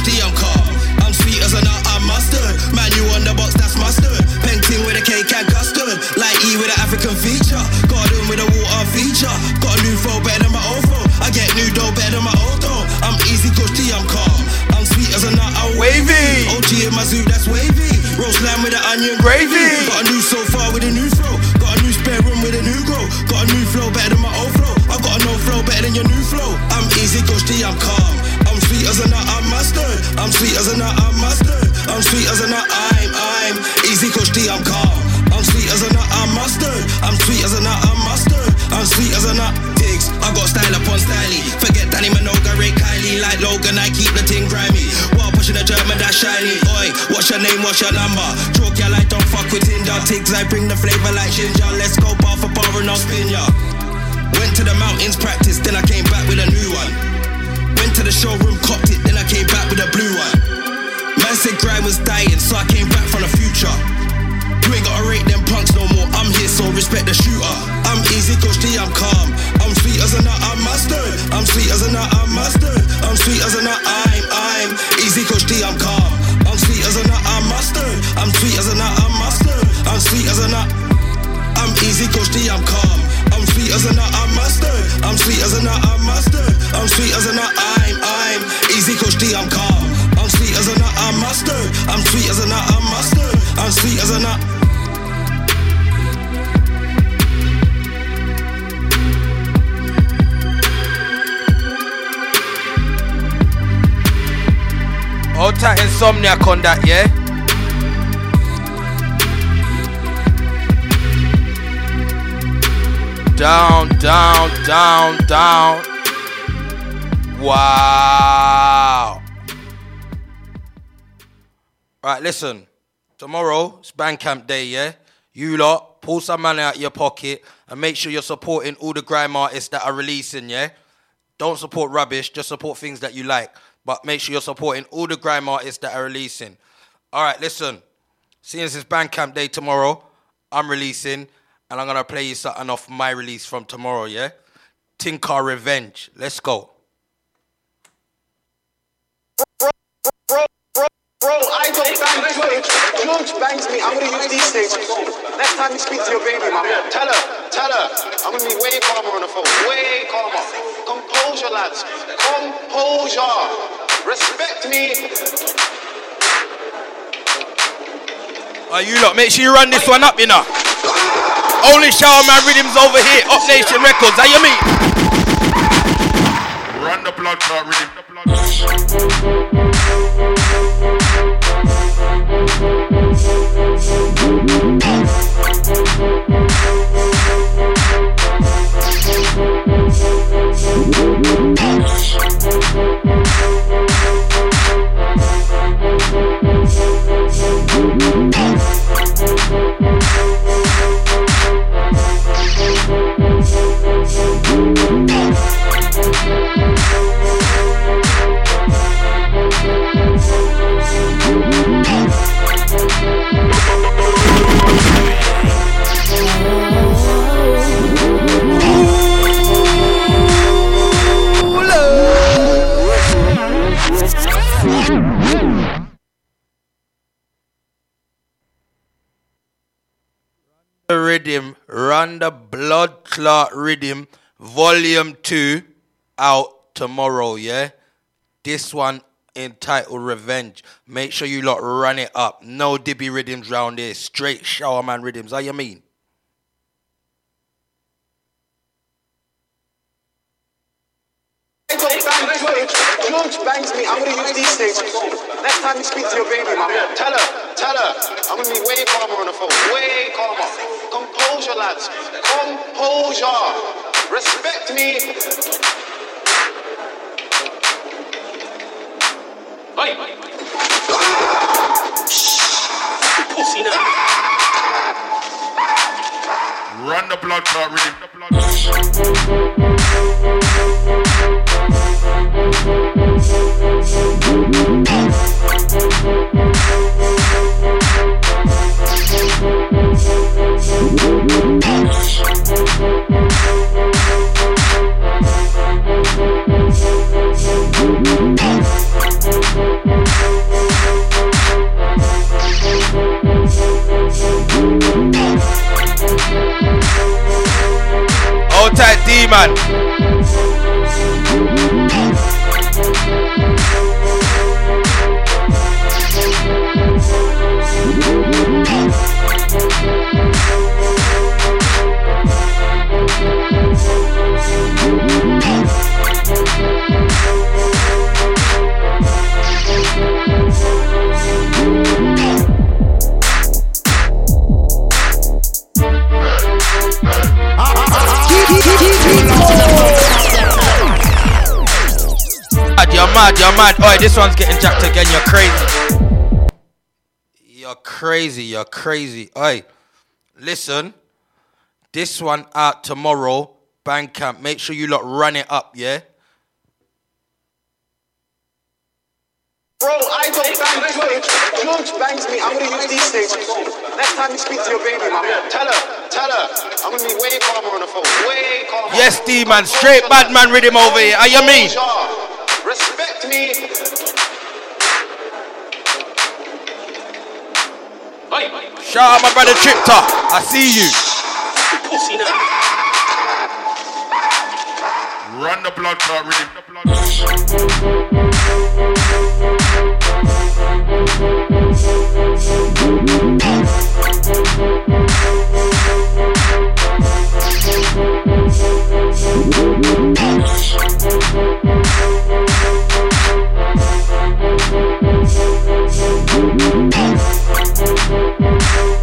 I'm easy, Coach D, I'm calm. I'm sweet as a nut, I'm mustard. Man, you on the box, that's mustard. Painting with a cake and custard. Like E with an African feature. Garden with a water feature. Got a new flow better than my old flow. I get new dough better than my old dough. I'm easy, Coach D, I'm calm. I'm sweet as a nut, I'm Wavy. OG in my zoo, that's wavy. Roast lamb with an onion Gravy. Got a new sofa with a new flow. Got a new spare room with a new grow. Got a new flow better than my old flow. I got a no flow better than your new flow. I'm easy, Coach D, I'm calm. I'm sweet as a nut, I'm mustard. I'm sweet as a nut, I'm mustard. I'm sweet as a nut, I'm, I'm easy, Coach D, I'm calm. I'm sweet as a nut, I'm mustard. I'm sweet as a nut, I'm mustard. I'm sweet as a nut. Digs, I got style upon styly. Forget Danny Minogue, Ray Kylie, like Logan, I keep the thing grimy. While pushing a German that's shiny. Oi, what's your name, what's your number? Joke ya like don't fuck with Tinder. Tigs, I bring the flavor like ginger. Let's go bar for bar and I'll spin ya. Went to the mountains, practice, then I came back with a new one. Went to the showroom, copped it, then I was dying, so I came back from the future. You ain't gotta rate them punks no more. I'm here, so respect the shooter. I'm easy, Coach D, I'm calm. I'm sweet as a nut, I'm mustard. I'm sweet as a nut, I'm mustard. I'm sweet as a nut, I'm insomniac on that, yeah? down, down, down, down. Wow. Right, listen. Tomorrow it's Bandcamp Day, yeah? You lot, pull some money out your pocket and make sure you're supporting all the grime artists that are releasing, yeah? Don't support rubbish, just support things that you like. But make sure you're supporting all the grime artists that are releasing. All right, listen. Seeing as it's Bandcamp Day tomorrow, I'm releasing and I'm gonna play you something off my release from tomorrow, yeah? Tinker Revenge. Let's go. Bro, I don't bang George. George bangs me. I'm gonna use these stages. Next time you speak to your baby mama, tell her, tell her, I'm gonna be way calmer on the phone. Way calmer. Composure, lads. Composure. Respect me. Are you lot, make sure you run this one up, you know. Only shower man rhythms over here, Up Nation Records, how you mean? Run the blood clot rhythm. The rhythm, run the blood clot rhythm, volume two, out tomorrow, yeah? This one entitled Revenge. Make sure you lot run it up. No dibby rhythms round here. Straight shower man rhythms. How you mean? I don't George. George bangs me. I'm gonna use these stages. Next time you speak to your baby mama, tell her, tell her, I'm gonna be way calmer on the phone. Way calmer. Composure, lads. Composure. Respect me. Oi. Pussy now. Run the blood clot rhythm. Hold tight, Mad, you're mad, you're mad. Oi, this one's getting jacked again. You're crazy. You're crazy, you're crazy. Hey, listen. This one out tomorrow. Bandcamp. Make sure you lot run it up, yeah? Bro, I don't bang George. George bangs me. I'm gonna use these stages. Next time you speak to your baby mama, tell her, tell her, I'm gonna be way calmer on the phone. Way calmer. Yes, D man. Straight bad man rhythm over here. How you mean? Composure. Respect me. Shout out my brother Tripta. I see you. Pussy now. Run the blood clot rhythm. Thank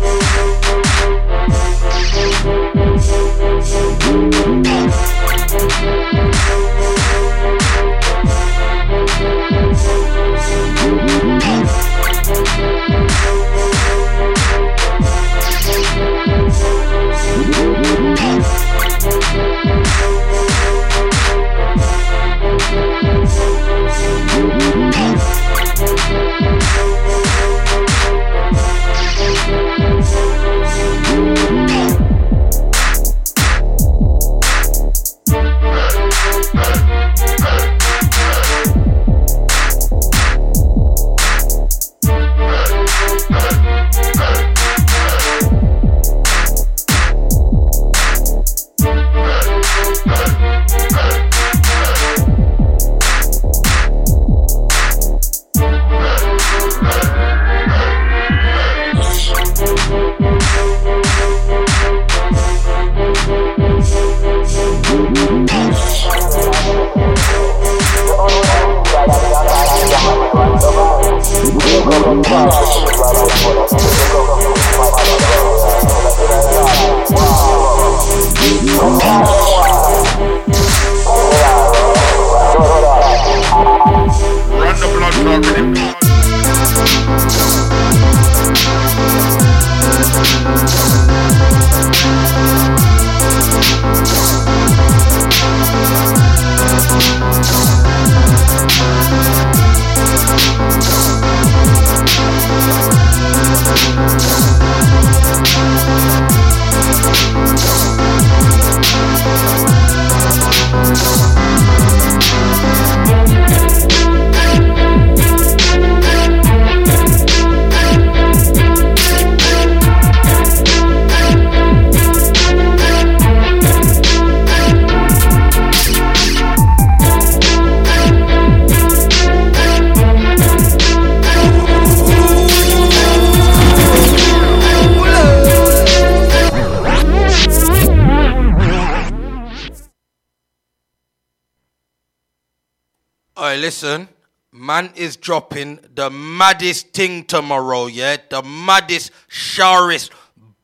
maddest thing tomorrow, yeah? The maddest, sharest,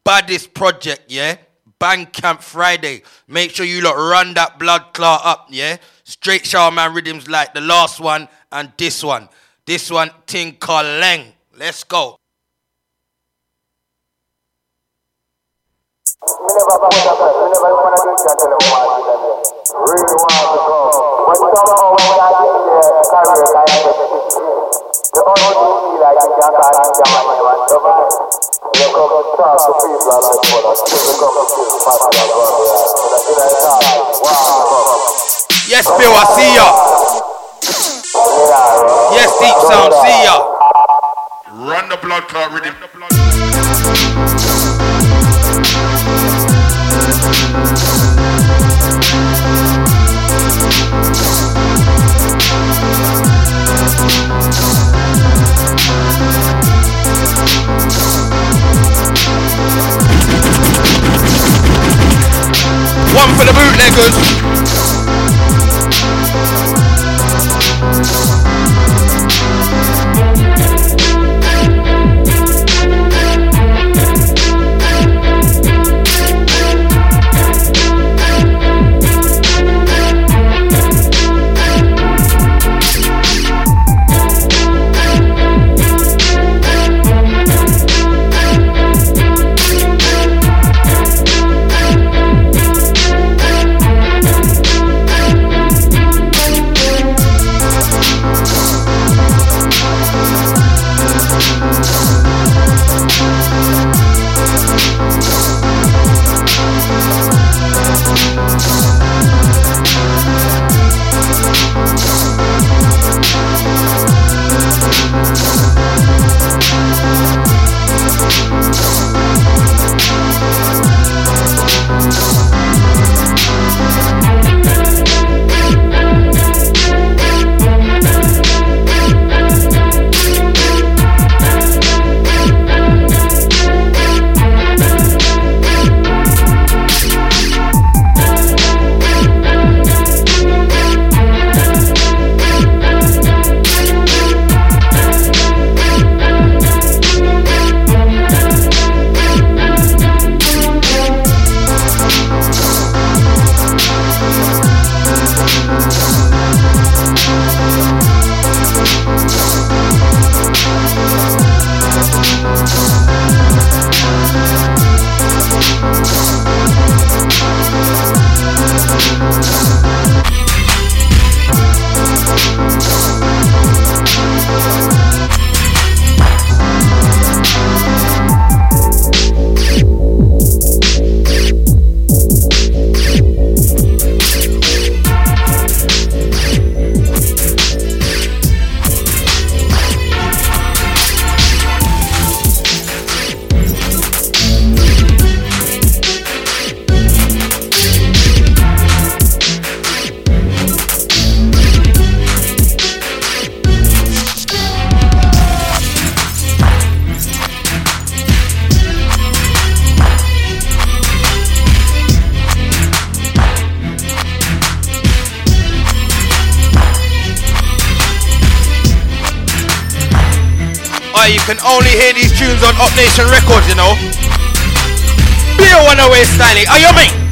baddest project, yeah? Bandcamp Friday. Make sure you lot run that blood clot up, yeah? Straight shower man rhythms like the last one and this one. This one, called Leng. Let's go. Yes, Bill, I see ya. Yes, Deep Sound, see ya. Run the blood clot rhythm. For the bootleggers. Can only hear these tunes on Up Nation Records, you know. Beer one away styling. Are you me?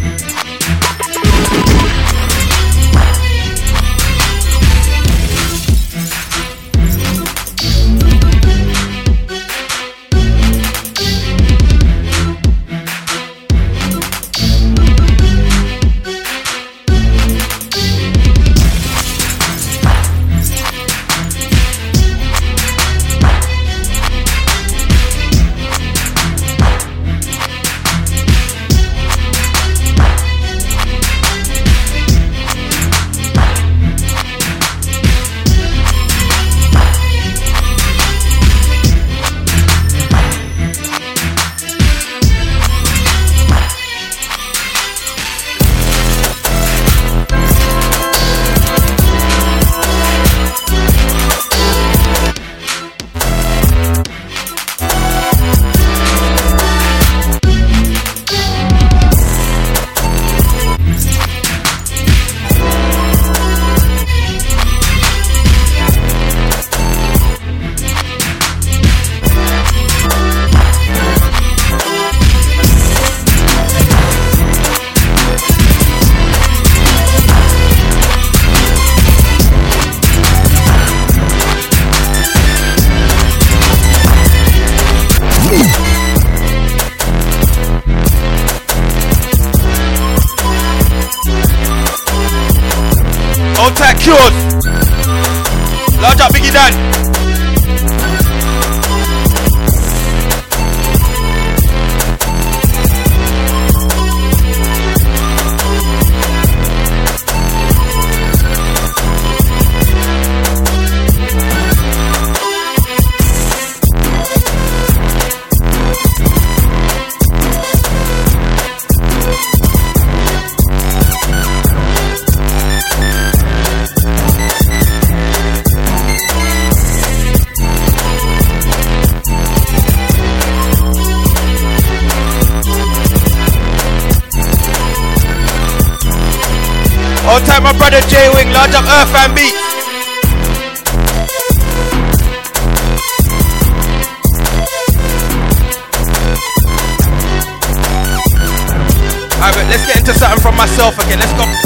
Myself again. Let's go.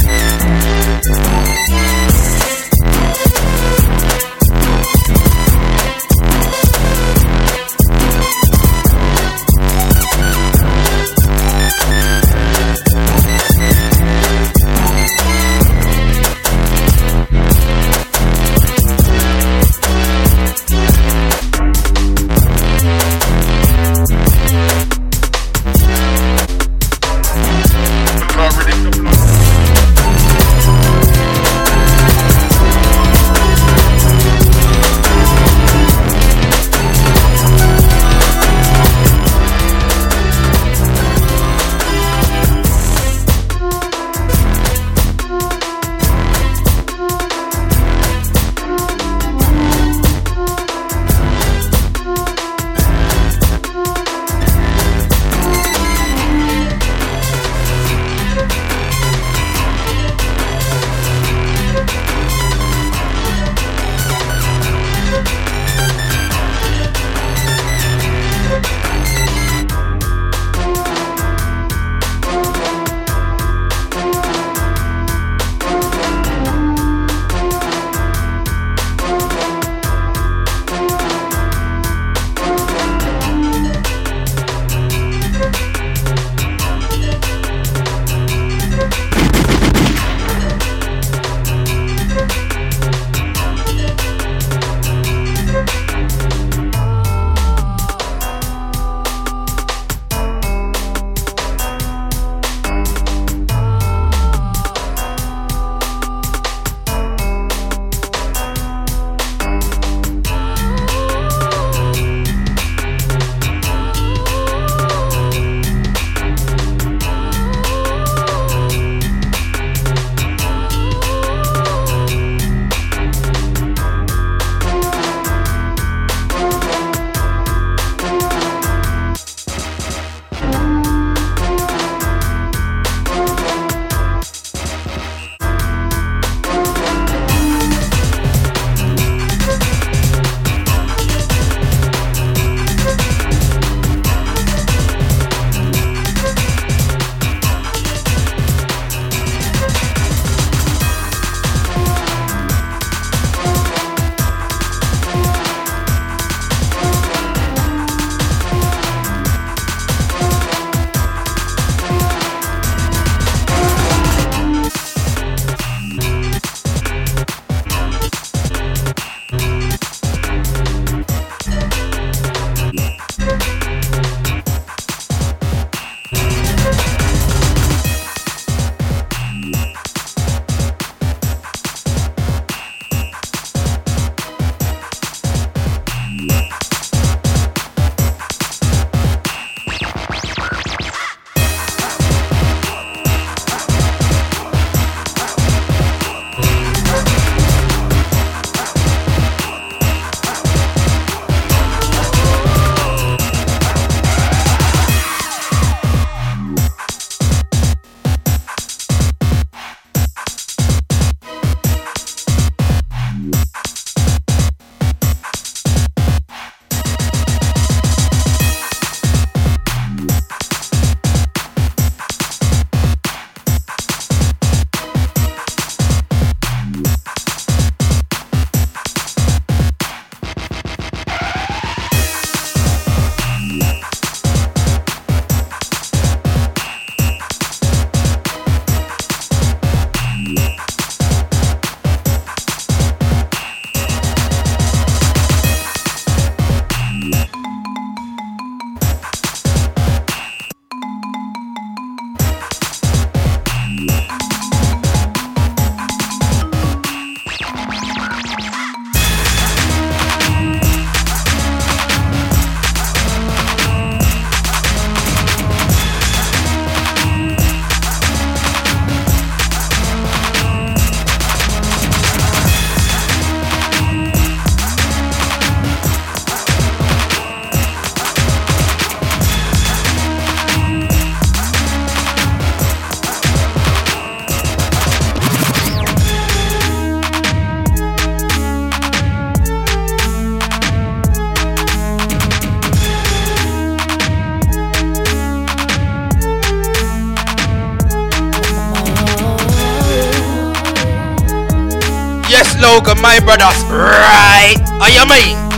Right. Are you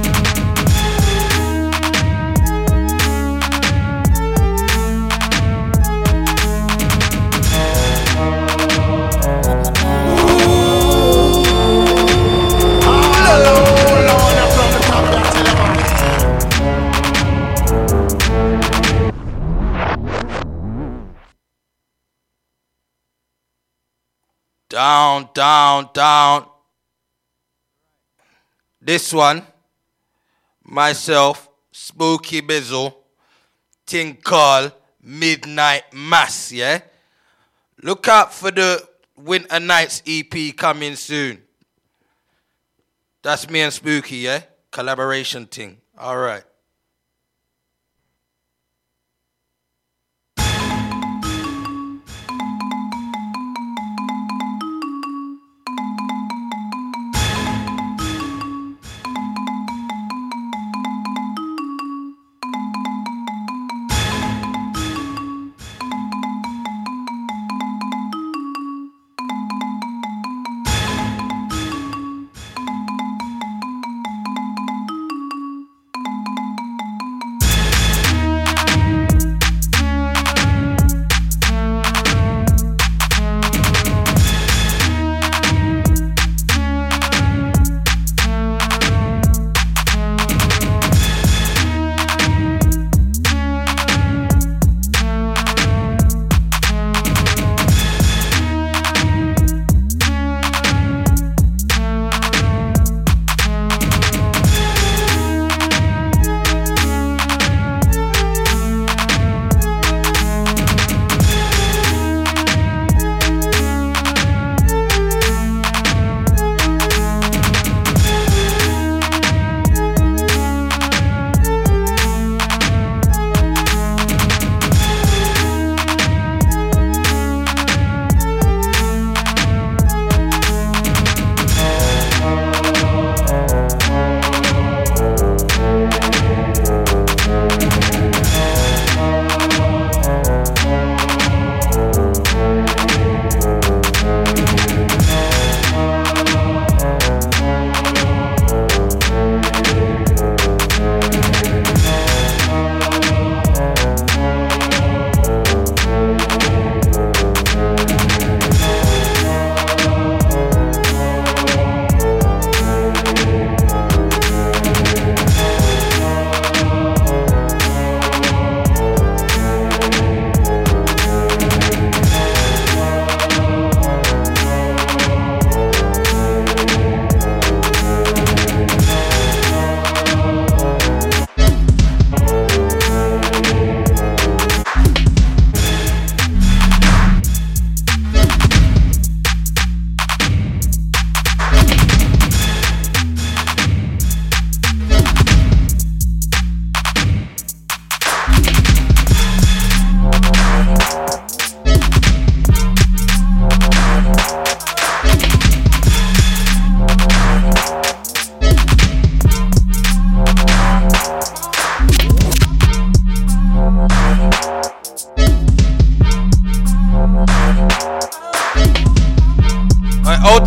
One, myself, Spooky Bizzle, thing called Midnight Mass, yeah? Look out for the Winter Nights EP coming soon. That's me and Spooky, yeah? Collaboration thing. All right.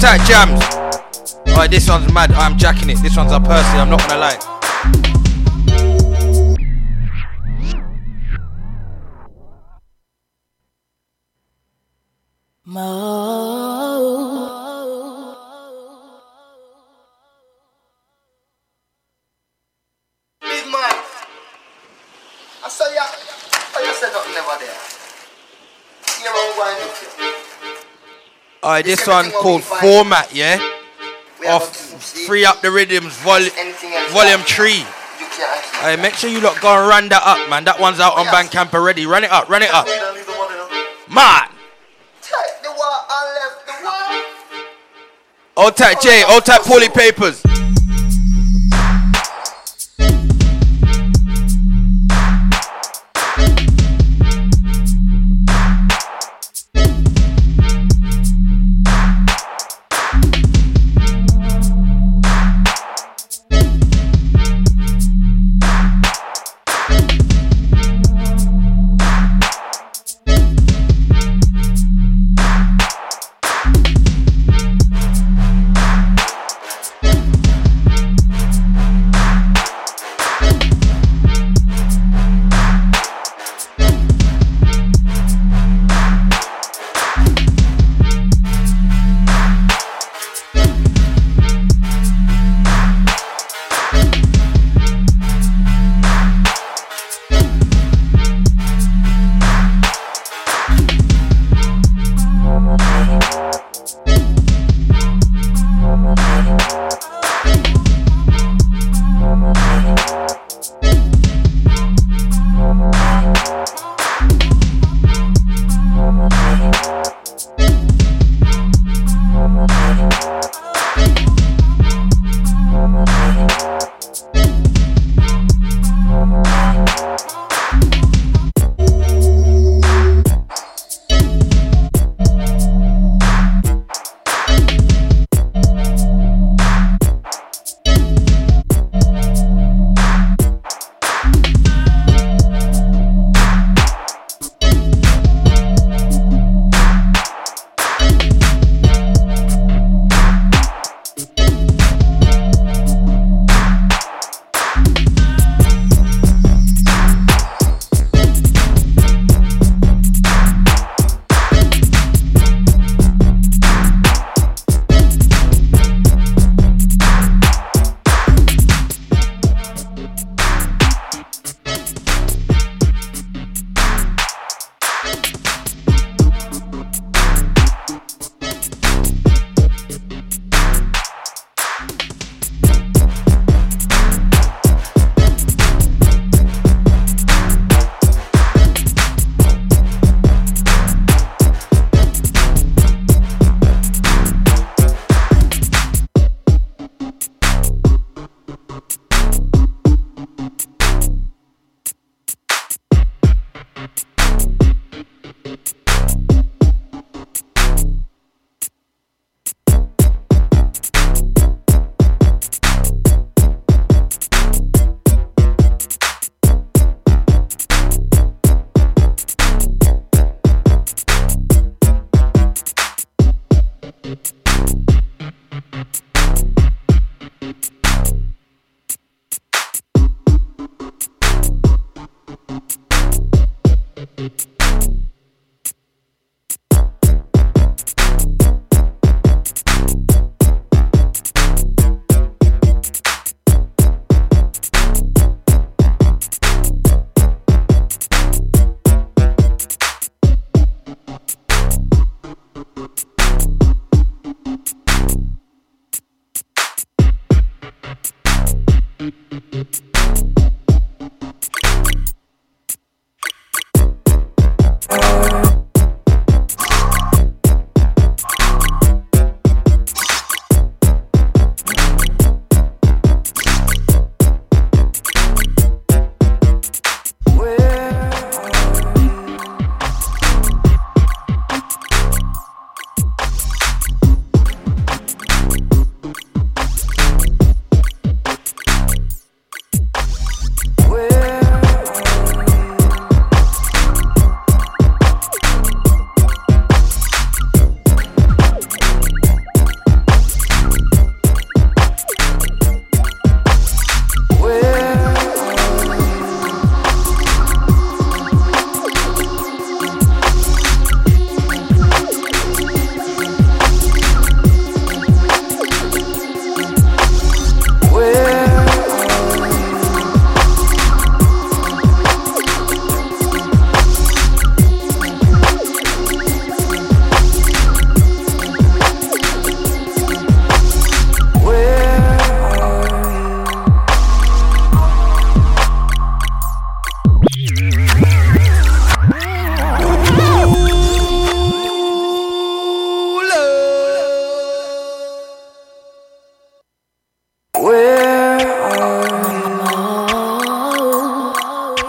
Tight jams. Alright, this one's mad. I'm jacking it. This one's a Percy. I'm not gonna lie. Big Alright, this This one called. Format, yeah? We have Off a keep, see? Free Up the Rhythms, vol- Volume 3. You. Alright, make sure you lot go and run that up, man. That one's out on Yes. Bandcamp already. Run it up, run it up. We don't need the. Man! Take the wall and left the. Old tight J, old tight Paulie Papers.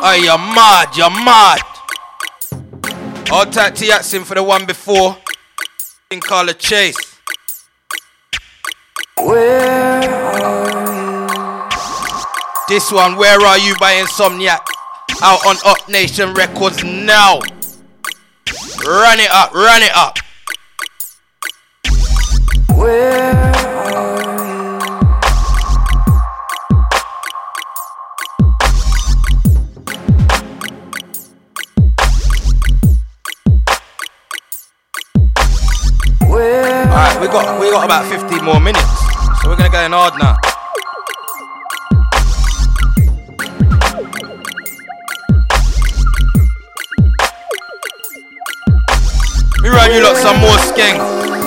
Hey, you're mad, you're mad. All tight to Yatsin for the one before. Thing called a chase. This one, where are you by Insomniac? Out on Up Nation Records now. Run it up, run it up. Alright, about 15 more minutes. So we're gonna go in hard now. We run you lot some more skank.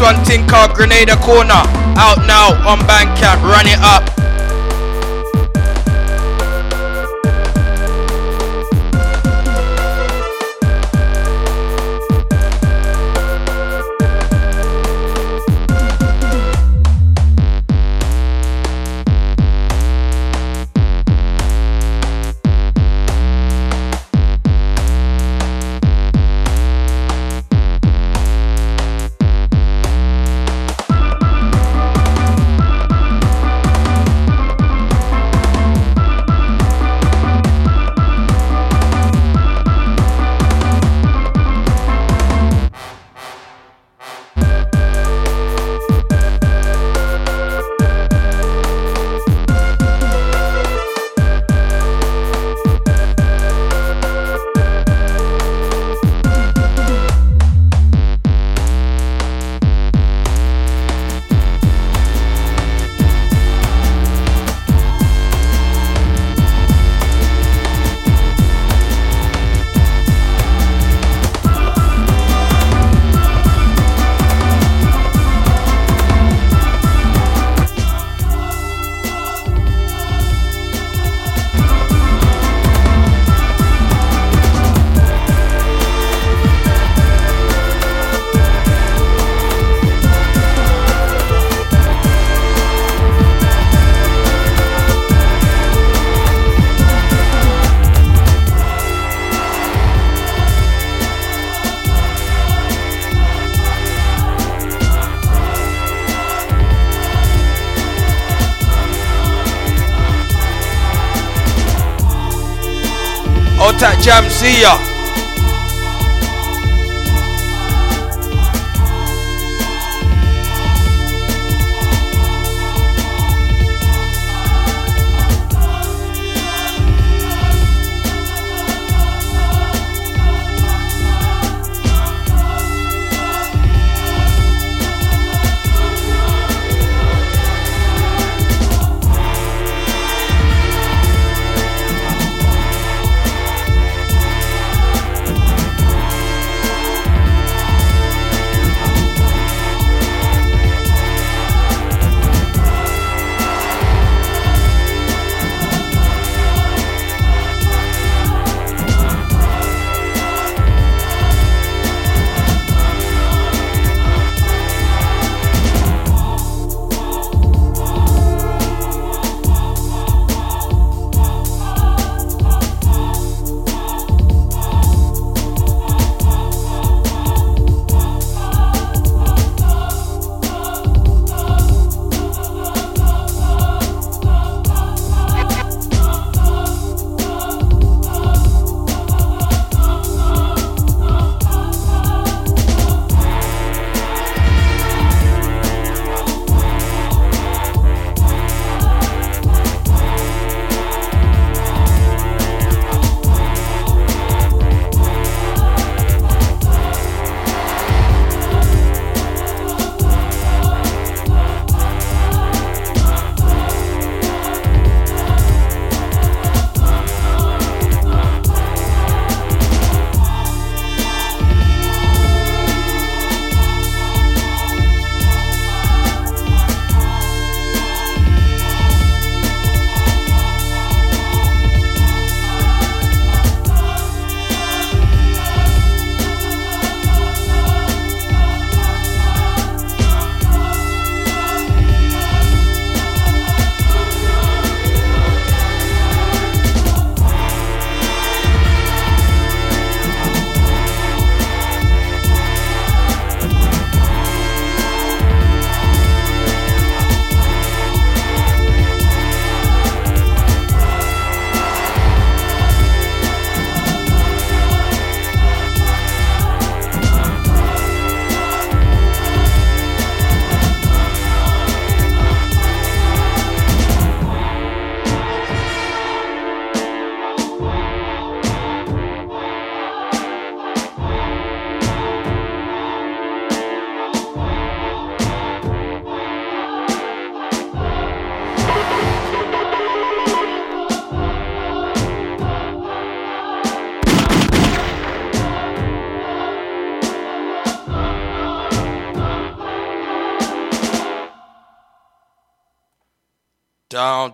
One thing called Grenada Corner. Out now on Bandcamp. Run it up. Otak Jam, see ya.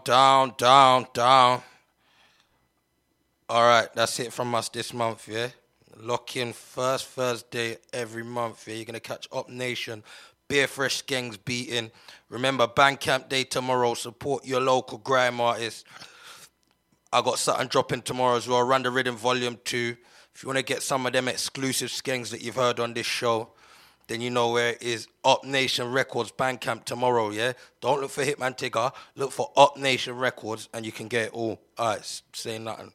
Down, down, down. All right, that's it from us this month, yeah? Lock in first Thursday every month, yeah? You're going to catch Up Nation, Beer Fresh Skanks beating. Remember, Bandcamp Day tomorrow. Support your local grime artists. I got something dropping tomorrow as well. Run the Rhythm Volume 2. If you want to get some of them exclusive skanks that you've heard on this show, then you know where it is. Up Nation Records Bandcamp tomorrow, yeah? Don't look for Hitman Tigger. Look for Up Nation Records and you can get it all. All right, say nothing.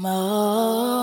More